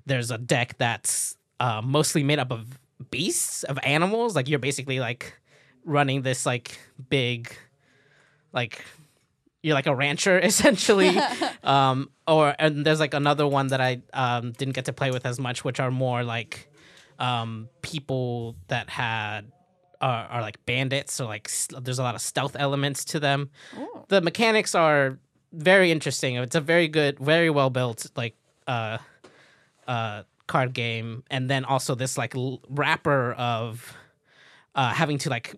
There's a deck that's uh, mostly made up of beasts of animals. Like you're basically like running this like big like you're like a rancher (laughs) essentially. (laughs) um, or and there's like another one that I um didn't get to play with as much, which are more like um people that had are, are like bandits. So like there's a lot of stealth elements to them. The mechanics are very interesting. It's a very good, very well built like uh uh card game, and then also this like l- wrapper of uh having to like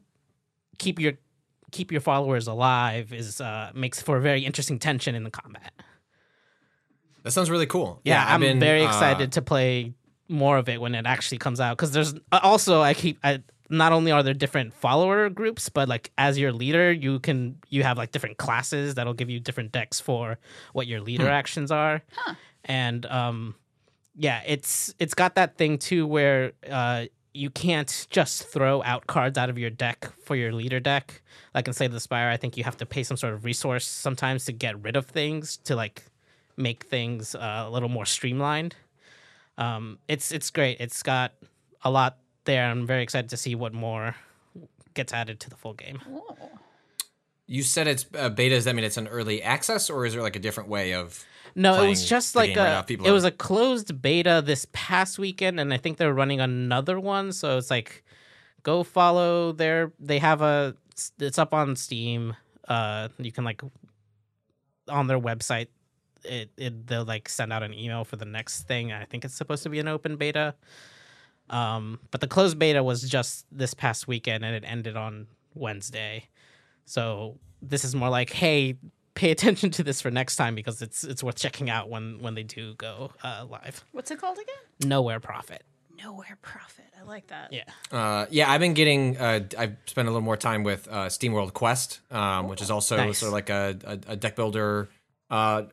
keep your keep your followers alive is uh makes for a very interesting tension in the combat. That sounds really cool. Yeah, I've I'm been, very uh, excited to play more of it when it actually comes out because there's uh, also I keep I not only are there different follower groups but like as your leader you can you have like different classes that'll give you different decks for what your leader actions are and um yeah it's it's got that thing too where uh you can't just throw out cards out of your deck for your leader deck like in Slay the Spire I think you have to pay some sort of resource sometimes to get rid of things to like make things uh, a little more streamlined. Um, it's it's great. It's got a lot there. I'm very excited to see what more gets added to the full game. You said it's uh, beta. Does that mean it's an early access, or is there like a different way of? No, it was just like game right a it are- was a closed beta this past weekend, and I think they're running another one. So it's like, go follow their. They have a. It's up on Steam. Uh, you can like on their website. It, it they'll like send out an email for the next thing. I think it's supposed to be an open beta. Um, but the closed beta was just this past weekend, and it ended on Wednesday. So this is more like, hey, pay attention to this for next time because it's it's worth checking out when when they do go uh, live. What's it called again? Nowhere Prophet. Nowhere Prophet. I like that. Yeah. Uh, yeah, I've been getting. Uh, I've spent a little more time with uh, SteamWorld Quest, um, which is also Nice. sort of like a, a, a deck builder uh,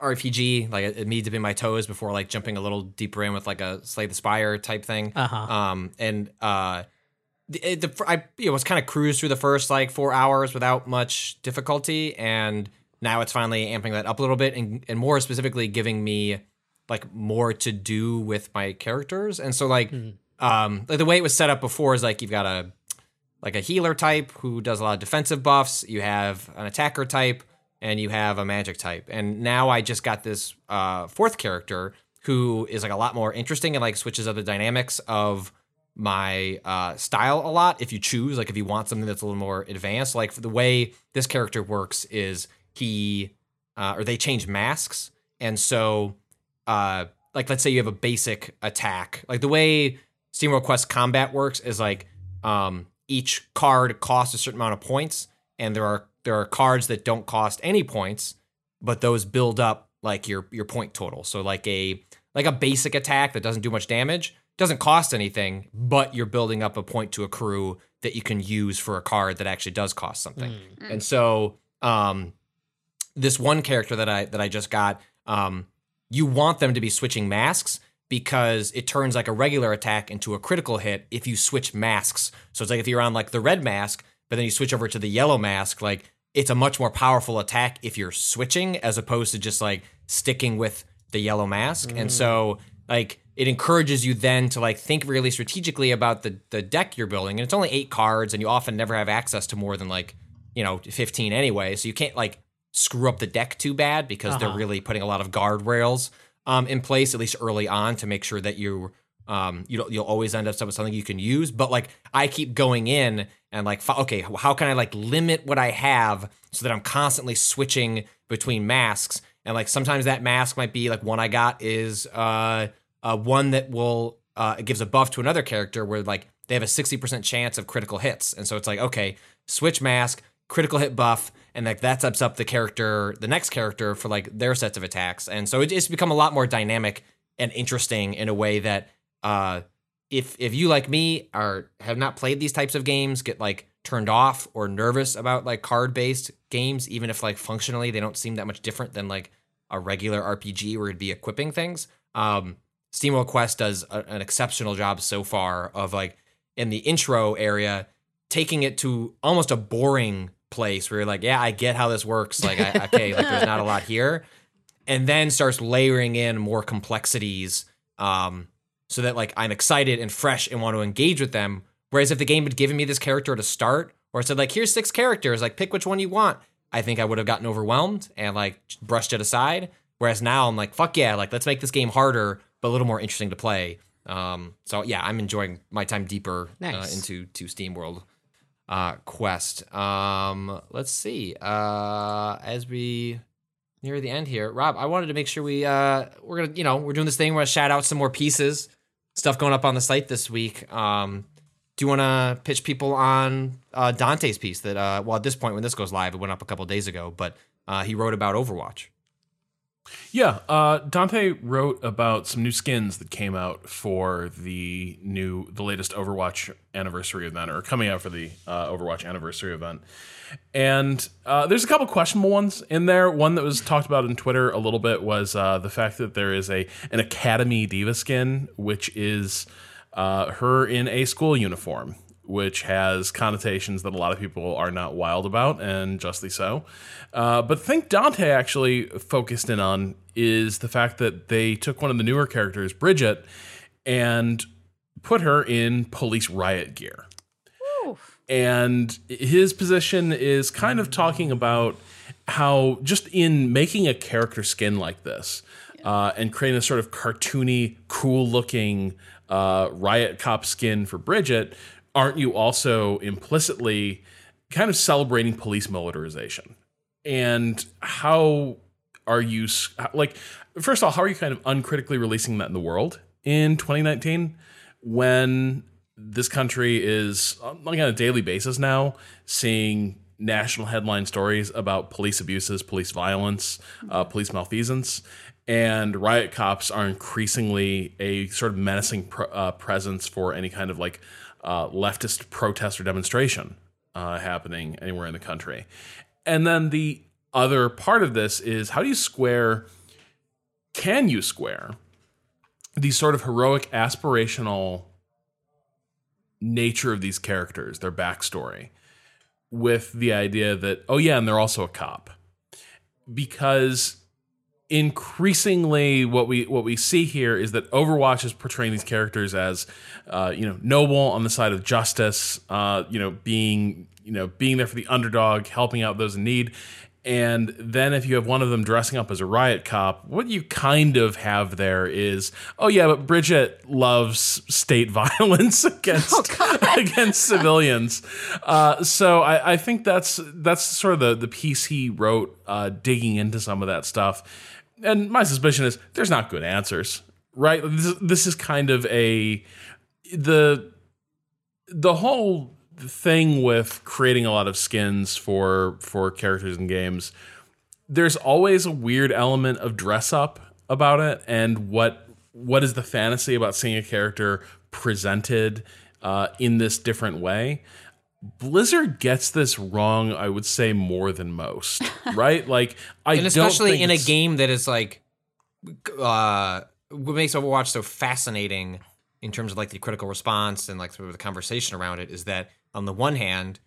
RPG. Like it, it me dipping my toes before like jumping a little deeper in with like a Slay the Spire type thing. Uh-huh. Um, and uh, the, it- the I you know, was kind of cruised through the first like four hours without much difficulty, and now it's finally amping that up a little bit, and, and more specifically giving me like more to do with my characters, and so like um like the way it was set up before is like you've got a like a healer type who does a lot of defensive buffs, you have an attacker type, and you have a magic type. And now I just got this uh fourth character who is like a lot more interesting and like switches up the dynamics of my uh style a lot if you choose. Like if you want something that's a little more advanced like the way this character works is he uh or they change masks. And so uh like let's say you have a basic attack. Like the way steamworld quest combat works is like um each card costs a certain amount of points and there are there are cards that don't cost any points but those build up like your your point total. So like a like a basic attack that doesn't do much damage doesn't cost anything but you're building up a point to accrue that you can use for a card that actually does cost something. And so um this one character that I that I just got, um, you want them to be switching masks because it turns like a regular attack into a critical hit if you switch masks. So it's like if you're on like the red mask, but then you switch over to the yellow mask, like it's a much more powerful attack if you're switching as opposed to just like sticking with the yellow mask. And so like it encourages you then to like think really strategically about the the deck you're building. And it's only eight cards, and you often never have access to more than like you know 15 anyway. So you can't like screw up the deck too bad because they're really putting a lot of guardrails um, in place at least early on to make sure that you um you don't, you'll always end up with something you can use. But like i keep going in and like okay how can i like limit what i have so that i'm constantly switching between masks? And like sometimes that mask might be like one i got is uh, uh one that will uh it gives a buff to another character where like they have a 60% chance of critical hits. And so it's like okay switch mask critical hit buff and like that sets up the character the next character for like their sets of attacks. And so it, it's become a lot more dynamic and interesting in a way that uh if if you like me are have not played these types of games get like turned off or nervous about like card based games even if like functionally they don't seem that much different than like a regular rpg where it'd be equipping things um steamworld quest does a, an exceptional job so far of like in the intro area taking it to almost a boring place where you're like, yeah, I get how this works. Like, I, okay, like there's not a lot here, and then starts layering in more complexities, um, so that like I'm excited and fresh and want to engage with them. Whereas if the game had given me this character to start, or said like, here's six characters, like pick which one you want, I think I would have gotten overwhelmed and like brushed it aside. Whereas now I'm like, fuck yeah, like let's make this game harder but a little more interesting to play. Um, so yeah, I'm enjoying my time deeper uh, into to Steam World uh, Quest. Um, let's see. Uh, as we near the end here, Rob, I wanted to make sure we uh, we're gonna you know we're doing this thing. We're gonna shout out some more pieces, stuff going up on the site this week. Um, do you want to pitch people on uh, Dante's piece that uh, well at this point when this goes live, it went up a couple days ago, but uh, he wrote about Overwatch. Yeah, uh, Dante wrote about some new skins that came out for the new, the latest Overwatch anniversary event, or coming out for the uh, Overwatch anniversary event. And uh, there's a couple questionable ones in there. One that was talked about in Twitter a little bit was uh, the fact that there is a an Academy D.Va skin, which is uh, her in a school uniform, which has connotations that a lot of people are not wild about, and justly so. Uh, but the thing Dante actually focused in on is the fact that they took one of the newer characters, Brigitte, and put her in police riot gear. And his position is kind of talking about how just in making a character skin like this uh, and creating a sort of cartoony, cool looking uh, riot cop skin for Brigitte, aren't you also implicitly kind of celebrating police militarization? And how are you like, first of all, how are you kind of uncritically releasing that in the world in 2019 when this country is uh, like on a daily basis now seeing national headline stories about police abuses, police violence, uh, police malfeasance, and riot cops are increasingly a sort of menacing pr- uh, presence for any kind of like uh, leftist protest or demonstration uh, happening anywhere in the country. And then the other part of this is how do you square? Can you square these sort of heroic, aspirational nature of these characters, their backstory, with the idea that, oh, yeah, and they're also a cop. Because increasingly what we what we see here is that Overwatch is portraying these characters as uh, you know noble on the side of justice, uh, you know being you know being there for the underdog, helping out those in need. And then if you have one of them dressing up as a riot cop, what you kind of have there is, oh yeah, but Brigitte loves state (laughs) violence against (laughs) against civilians. Uh, so I, I think that's that's sort of the the piece he wrote, uh, digging into some of that stuff. And my suspicion is there's not good answers, right? This, this is kind of a the the whole thing with creating a lot of skins for for characters in games there's always a weird element of dress up about it and what what is the fantasy about seeing a character presented uh, in this different way blizzard gets this wrong i would say more than most (laughs) right? Like i and don't especially think in a game that is like uh what makes overwatch so fascinating in terms of like the critical response and like sort of the conversation around it is that on the one hand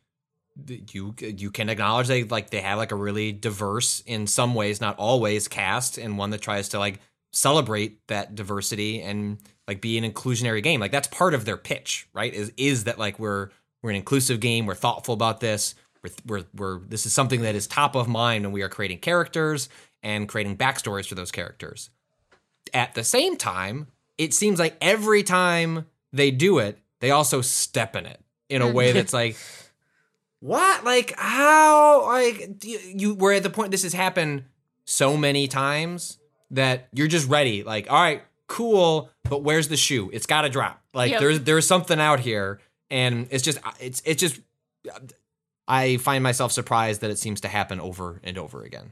you you can acknowledge they like they have like a really diverse in some ways not always cast and one that tries to like celebrate that diversity and like be an inclusionary game. Like that's part of their pitch right? Is is that like we're we're an inclusive game. We're thoughtful about this. We're, we're, we're this is something that is top of mind when we are creating characters and creating backstories for those characters. At the same time it seems like every time they do it they also step in it in a mm. way that's like what? Like how? Like you, you we're at the point this has happened so many times that you're just ready like all right cool but where's the shoe? It's got to drop. Like Yep. there's there's something out here and it's just it's it's just i find myself surprised that it seems to happen over and over again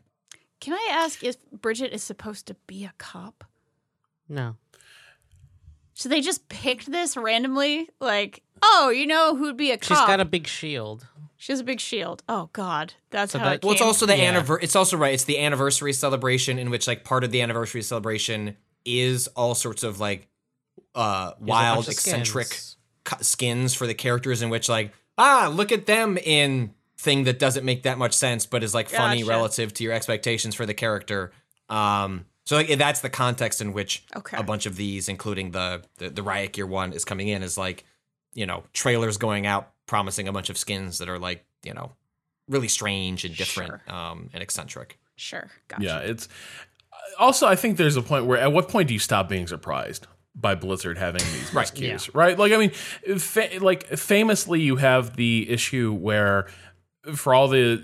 Can I ask if Brigitte is supposed to be a cop? No. So they just picked this randomly? Like, oh, you know who'd be a cop? She's got a big shield. She has a big shield. Oh God, that's So how. that- it Well, it's also the Yeah. anniversary. It's also right. It's the anniversary celebration in which like part of the anniversary celebration is all sorts of like uh wild, eccentric skins. Cu- skins for the characters. In which like ah, look at them in thing that doesn't make that much sense, but is like funny Gotcha. relative to your expectations for the character. Um, so like that's the context in which Okay. a bunch of these, including the, the the riot gear one, is coming in. Is like you know trailers going out promising a bunch of skins that are like you know really strange and different um, and eccentric. Sure. Gotcha. Yeah, it's also I think there's a point where at what point do you stop being surprised by Blizzard having these Right, miscues, right? Like I mean, fa- like famously you have the issue where for all the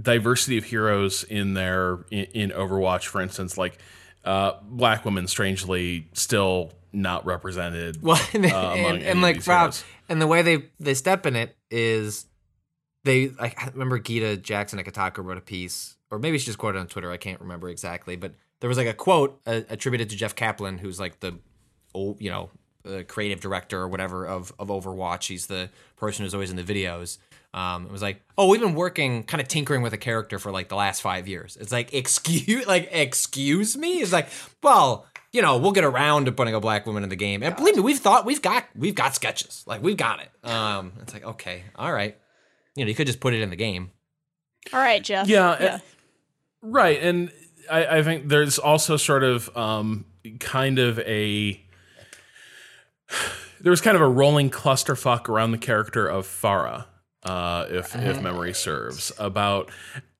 diversity of heroes in there in, in Overwatch, for instance, like uh, black women strangely still not represented. Well, (laughs) and, uh, among and, and like Rob, heroes. and the way they they step in it is they like I remember Gita Jackson at Kotaku wrote a piece, or maybe she just quoted on Twitter. I can't remember exactly, but there was like a quote uh, attributed to Jeff Kaplan, who's like the oh you know uh, creative director or whatever of of Overwatch. He's the person who's always in the videos. Um, it was like, oh, we've been working, kind of tinkering with a character for like the last five years. It's like, excuse, (laughs) like, excuse me. It's like, well, you know, we'll get around to putting a black woman in the game. And believe me, we've thought, we've got, we've got sketches, like, we've got it. Um, it's like, okay, all right, you know, you could just put it in the game. All right, Jeff. Yeah, it- Right, and I, I think there's also sort of um, kind of a there was kind of a rolling clusterfuck around the character of Pharah, uh, if if memory serves, about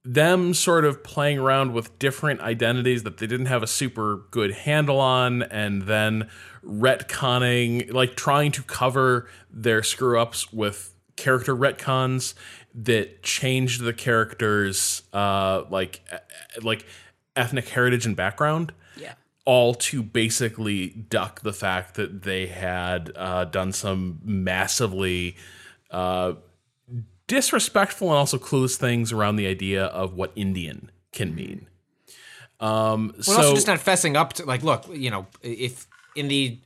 them sort of playing around with different identities that they didn't have a super good handle on, and then retconning, like trying to cover their screw ups with character retcons that changed the character's uh, like like ethnic heritage and background. All to basically duck the fact that they had uh, done some massively uh, disrespectful and also clueless things around the idea of what Indian can mean. Um, Well, so also just not fessing up to like, look, you know, if in the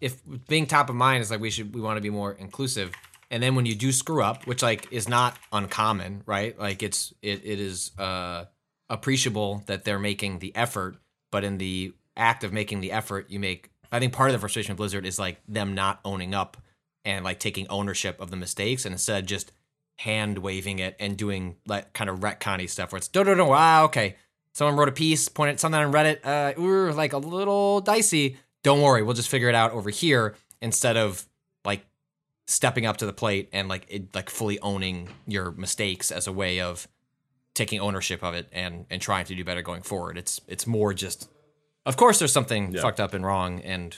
if being top of mind is like we should we want to be more inclusive, and then when you do screw up, which like is not uncommon, right? Like it's it it is uh appreciable that they're making the effort, but in the act of making the effort, you make. I think part of the frustration of Blizzard is like them not owning up and like taking ownership of the mistakes, and instead just hand waving it and doing like kind of retconny stuff where it's no no no ah okay. Someone wrote a piece pointed something on reddit uh ooh, like a little dicey. Don't worry we'll just figure it out over here instead of like stepping up to the plate and like it, like fully owning your mistakes as a way of taking ownership of it and and trying to do better going forward. It's it's more just of course there's something Yeah. fucked up and wrong and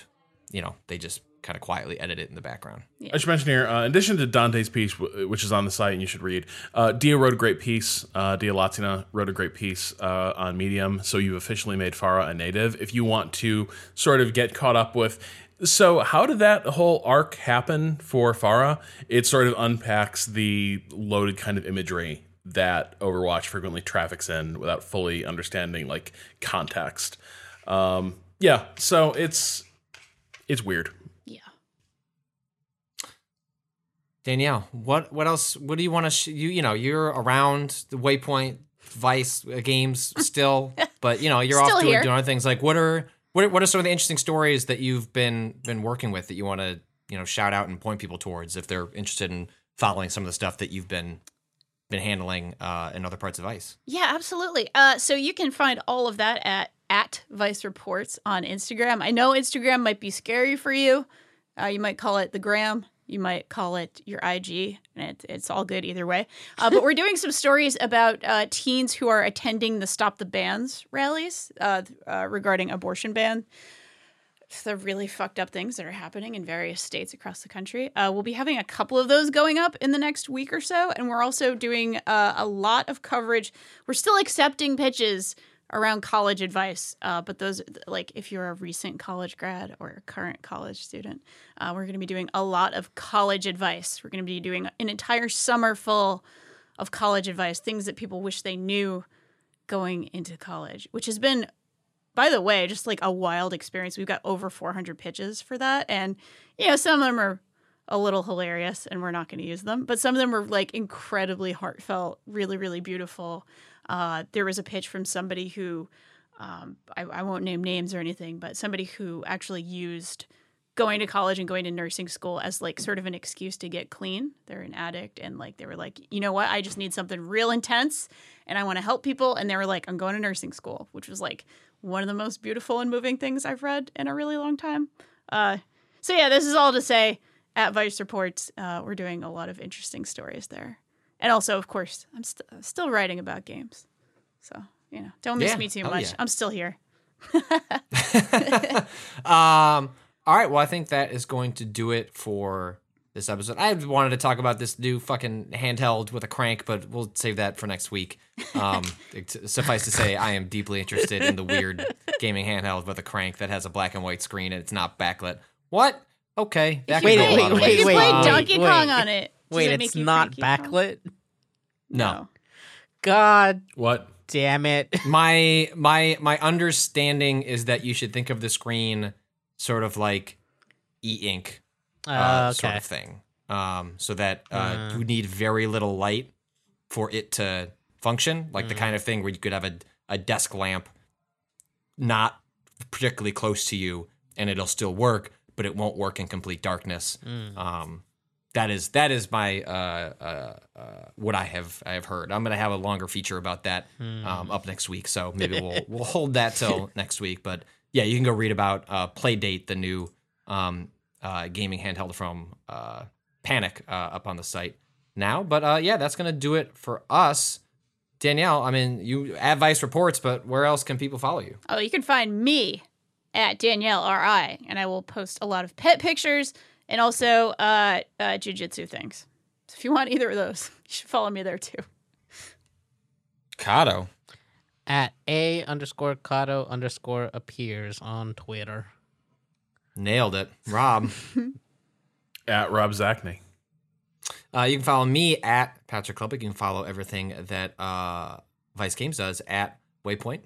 you know they just kind of quietly edit it in the background I should mention here, uh, in addition to Dante's piece, w- which is on the site and you should read, uh, Dia wrote a great piece. Uh, Dia Lacina wrote a great piece uh, on Medium. So you've officially made Pharah a native. If you want to sort of get caught up with, so how did that whole arc happen for Pharah? It sort of unpacks the loaded kind of imagery that Overwatch frequently traffics in without fully understanding like context. Um, yeah, so it's it's weird. Yeah. Danielle, what what else? What do you want to? Sh- you you know you're around the Waypoint Vice uh, games (laughs) still, but you know you're Still off doing, doing other things. Like what are what are, what are some of the interesting stories that you've been been working with that you want to you know shout out and point people towards if they're interested in following some of the stuff that you've been been handling uh, in other parts of Vice. Yeah, absolutely. Uh, so you can find all of that at at Vice Reports on Instagram. I know Instagram might be scary for you. Uh, you might call it the gram. You might call it your IG, and it, it's all good either way. Uh, but we're doing some stories about uh, teens who are attending the Stop the Bans rallies uh, uh, regarding abortion ban. The really fucked up things that are happening in various states across the country. Uh, we'll be having a couple of those going up in the next week or so, and we're also doing a lot of coverage. We're still accepting pitches around college advice, uh, but those like if you're a recent college grad or a current college student, uh, we're going to be doing a lot of college advice. We're going to be doing an entire summer full of college advice, things that people wish they knew going into college, which has been by the way, just like a wild experience. We've got over 400 pitches for that. And, you know, some of them are a little hilarious and we're not going to use them, but some of them are like incredibly heartfelt, really, really beautiful. Uh, there was a pitch from somebody who, um, I, I won't name names or anything, but somebody who actually used going to college and going to nursing school as like sort of an excuse to get clean. They're an addict and like they were like, you know what? I just need something real intense and I want to help people. And they were like, I'm going to nursing school, which was like one of the most beautiful and moving things I've read in a really long time. Uh, so yeah, this is all to say at Vice Reports, uh, we're doing a lot of interesting stories there. And also, of course, I'm st- still writing about games. So, you know, don't miss Yeah. me too Oh, much. yeah. I'm still here. (laughs) Um, all right. Well, I think that is going to do it for this episode. I wanted to talk about this new fucking handheld with a crank, but we'll save that for next week. Um, (laughs) suffice to say, I am deeply interested in the weird gaming handheld with a crank that has a black and white screen and it's not backlit. What? Okay. That Wait, could go a wait, lot if wait, you ways. wait, play wait, Donkey wait. Kong on it, does Wait, it it's not cranky, backlit. No. God What? damn it! (laughs) my my my understanding is that you should think of the screen sort of like e-ink uh, Uh, sort of thing um, so that uh, Uh. you need very little light for it to function like the kind of thing where you could have a, a desk lamp not particularly close to you and it'll still work but it won't work in complete darkness um, that is that is my uh, uh, uh, what I have I have heard. I'm gonna have a longer feature about that um, up next week, so maybe we'll (laughs) we'll hold that till (laughs) next week. But yeah, you can go read about uh, Playdate, the new um, uh, gaming handheld from uh, Panic, uh, up on the site now. But uh, yeah, that's gonna do it for us. Danielle, I mean, you at Vice Reports, but where else can people follow you? Oh, you can find me at Danielle RI, and I will post a lot of pet pictures and also uh, uh, jujitsu things. So if you want either of those, (laughs) you should follow me there too. Cado. At a underscore Cado underscore appears on Twitter. Nailed it. Rob. (laughs) At Rob Zacny. Uh, you can follow me at Patrick Klepek. You can follow everything that uh, Vice Games does at Waypoint.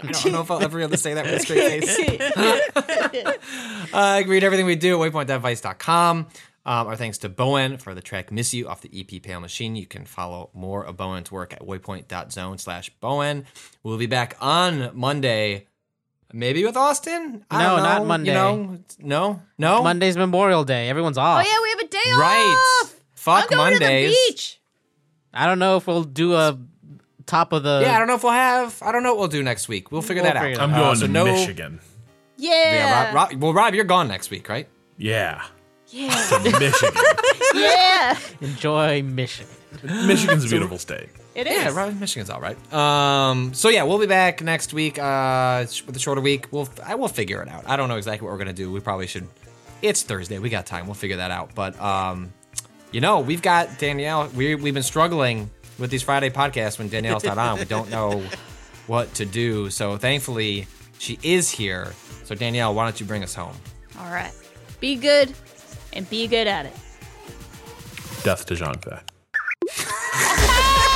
(laughs) I don't know if I'll ever be able to say that with a straight face. (laughs) uh, can read everything we do at waypoint.vice.com. Um, our thanks to Bowen for the track Miss You off the EP Pale Machine. You can follow more of Bowen's work at waypoint.zone slash Bowen. We'll be back on Monday. Maybe with Austin? I No, don't not. Monday. You know? No? No? Monday's Memorial Day. Everyone's off. Oh yeah, we have a day Right. off. Fuck I'm going Mondays. to the beach. I don't know if we'll do a top of the. Yeah, I don't know if we'll have. I don't know what we'll do next week. We'll figure We'll that figure out. it I'm Uh, going so to no- Michigan. Yeah. Yeah, Rob, Rob, well, Rob, you're gone next week, right? Yeah. Yeah. To Michigan. (laughs) yeah. enjoy Michigan. Michigan's a beautiful state. It is. Yeah, Rob, Michigan's all right. Um, so yeah, we'll be back next week uh, sh- with a shorter week. We'll I will figure it out. I don't know exactly what we're gonna do. We probably should. It's Thursday. We got time. We'll figure that out. But um, you know, we've got Danielle. We we've been struggling with these Friday podcasts when Danielle's not on. We don't know (laughs) what to do. So thankfully, she is here. So Danielle, why don't you bring us home? All right. Be good and be good at it. Death to Zhangfei. (laughs)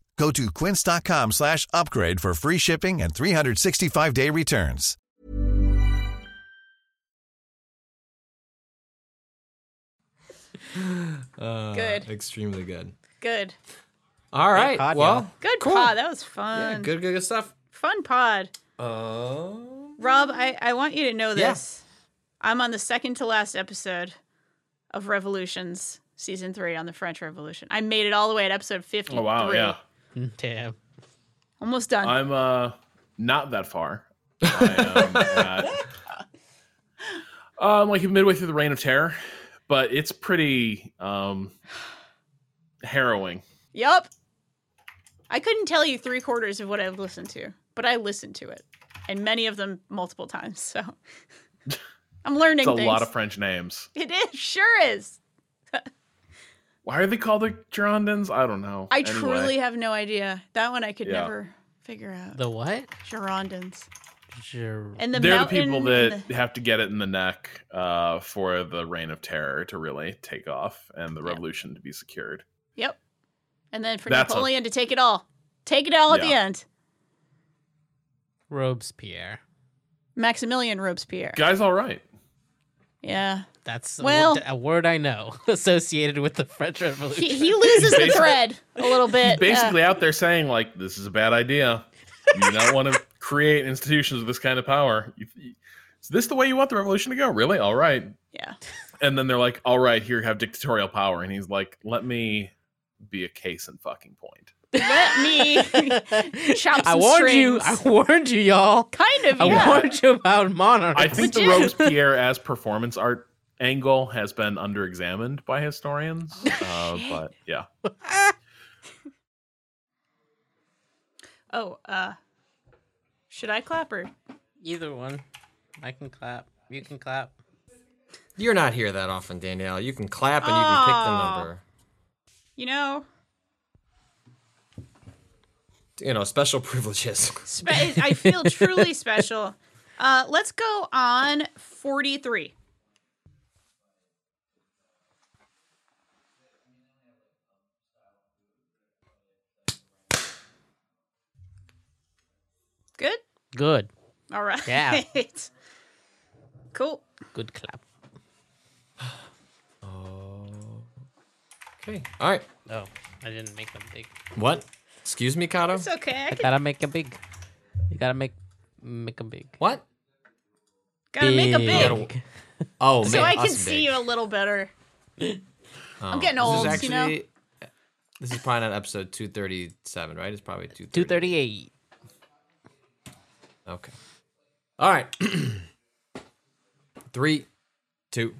Go to quince.com slash upgrade for free shipping and 365-day returns. Uh, good. Extremely good. Good. All right. pod, well, y'all. Good Cool. pod. That was yeah, fun. good, good, good stuff. Fun pod. Oh. Rob, I, I want you to know Yeah. this. I'm on the second to last episode of Revolutions season three on the French Revolution. I made it all the way at episode 53. Oh wow, yeah. Damn. Almost done. I'm uh not that far. I am (laughs) at, um like midway through the Reign of Terror, but it's pretty um harrowing. Yep. I couldn't tell you three quarters of what I've listened to, but I listened to it, and many of them multiple times. So (laughs) I'm learning It's a things. lot of French names. It is sure is. (laughs) Why are they called the Girondins? I don't know. I Anyway, truly have no idea. That one I could Yeah. never figure out. The what? Girondins. Sure. And the They're the people that the- have to get it in the neck uh, for the reign of terror to really take off and the revolution to be secured. Yep. And then for That's a- Napoleon to take it all. Take it all at the Yeah. end. Robespierre. Maximilien Robespierre. Guy's all right. Yeah. That's a, Well- word, a word I know (laughs) associated with the French Revolution. He, he loses the Basically- thread a little bit. He's Uh, basically out there saying like, "This is a bad idea. You don't want to (laughs) create institutions with this kind of power. You- you- Is this the way you want the revolution to go? Really? All right." yeah. And then they're like, "All right, here, have dictatorial power." And he's like, "Let me be a case in fucking point." Let me (laughs) chop I some warned you. I warned you, y'all. Kind of, I yeah. warned you about monarchs. I think the Legit. Robespierre as performance art angle has been under-examined by historians, uh, but yeah, (laughs) Oh, uh, should I clap or? Either one. I can clap. You can clap. You're not here that often, Danielle. You can clap and you can pick the Aw. number. You know, You know, special (laughs) privileges. spe- I feel truly (laughs) special. Uh, let's go on 43. Good? Good. All right. Yeah. (laughs) cool. Good clap. Okay. All right. Oh, I didn't make them big. What? Excuse me, Cado? It's okay. I I can, gotta make them big. You gotta make make them big. What? gotta make a Gotta- big. Oh, So I can us see big. you a little better. (laughs) Oh, I'm getting old, is you know? This is probably not episode 237, right? It's probably 230. Okay. All right. (clears throat) Three, two,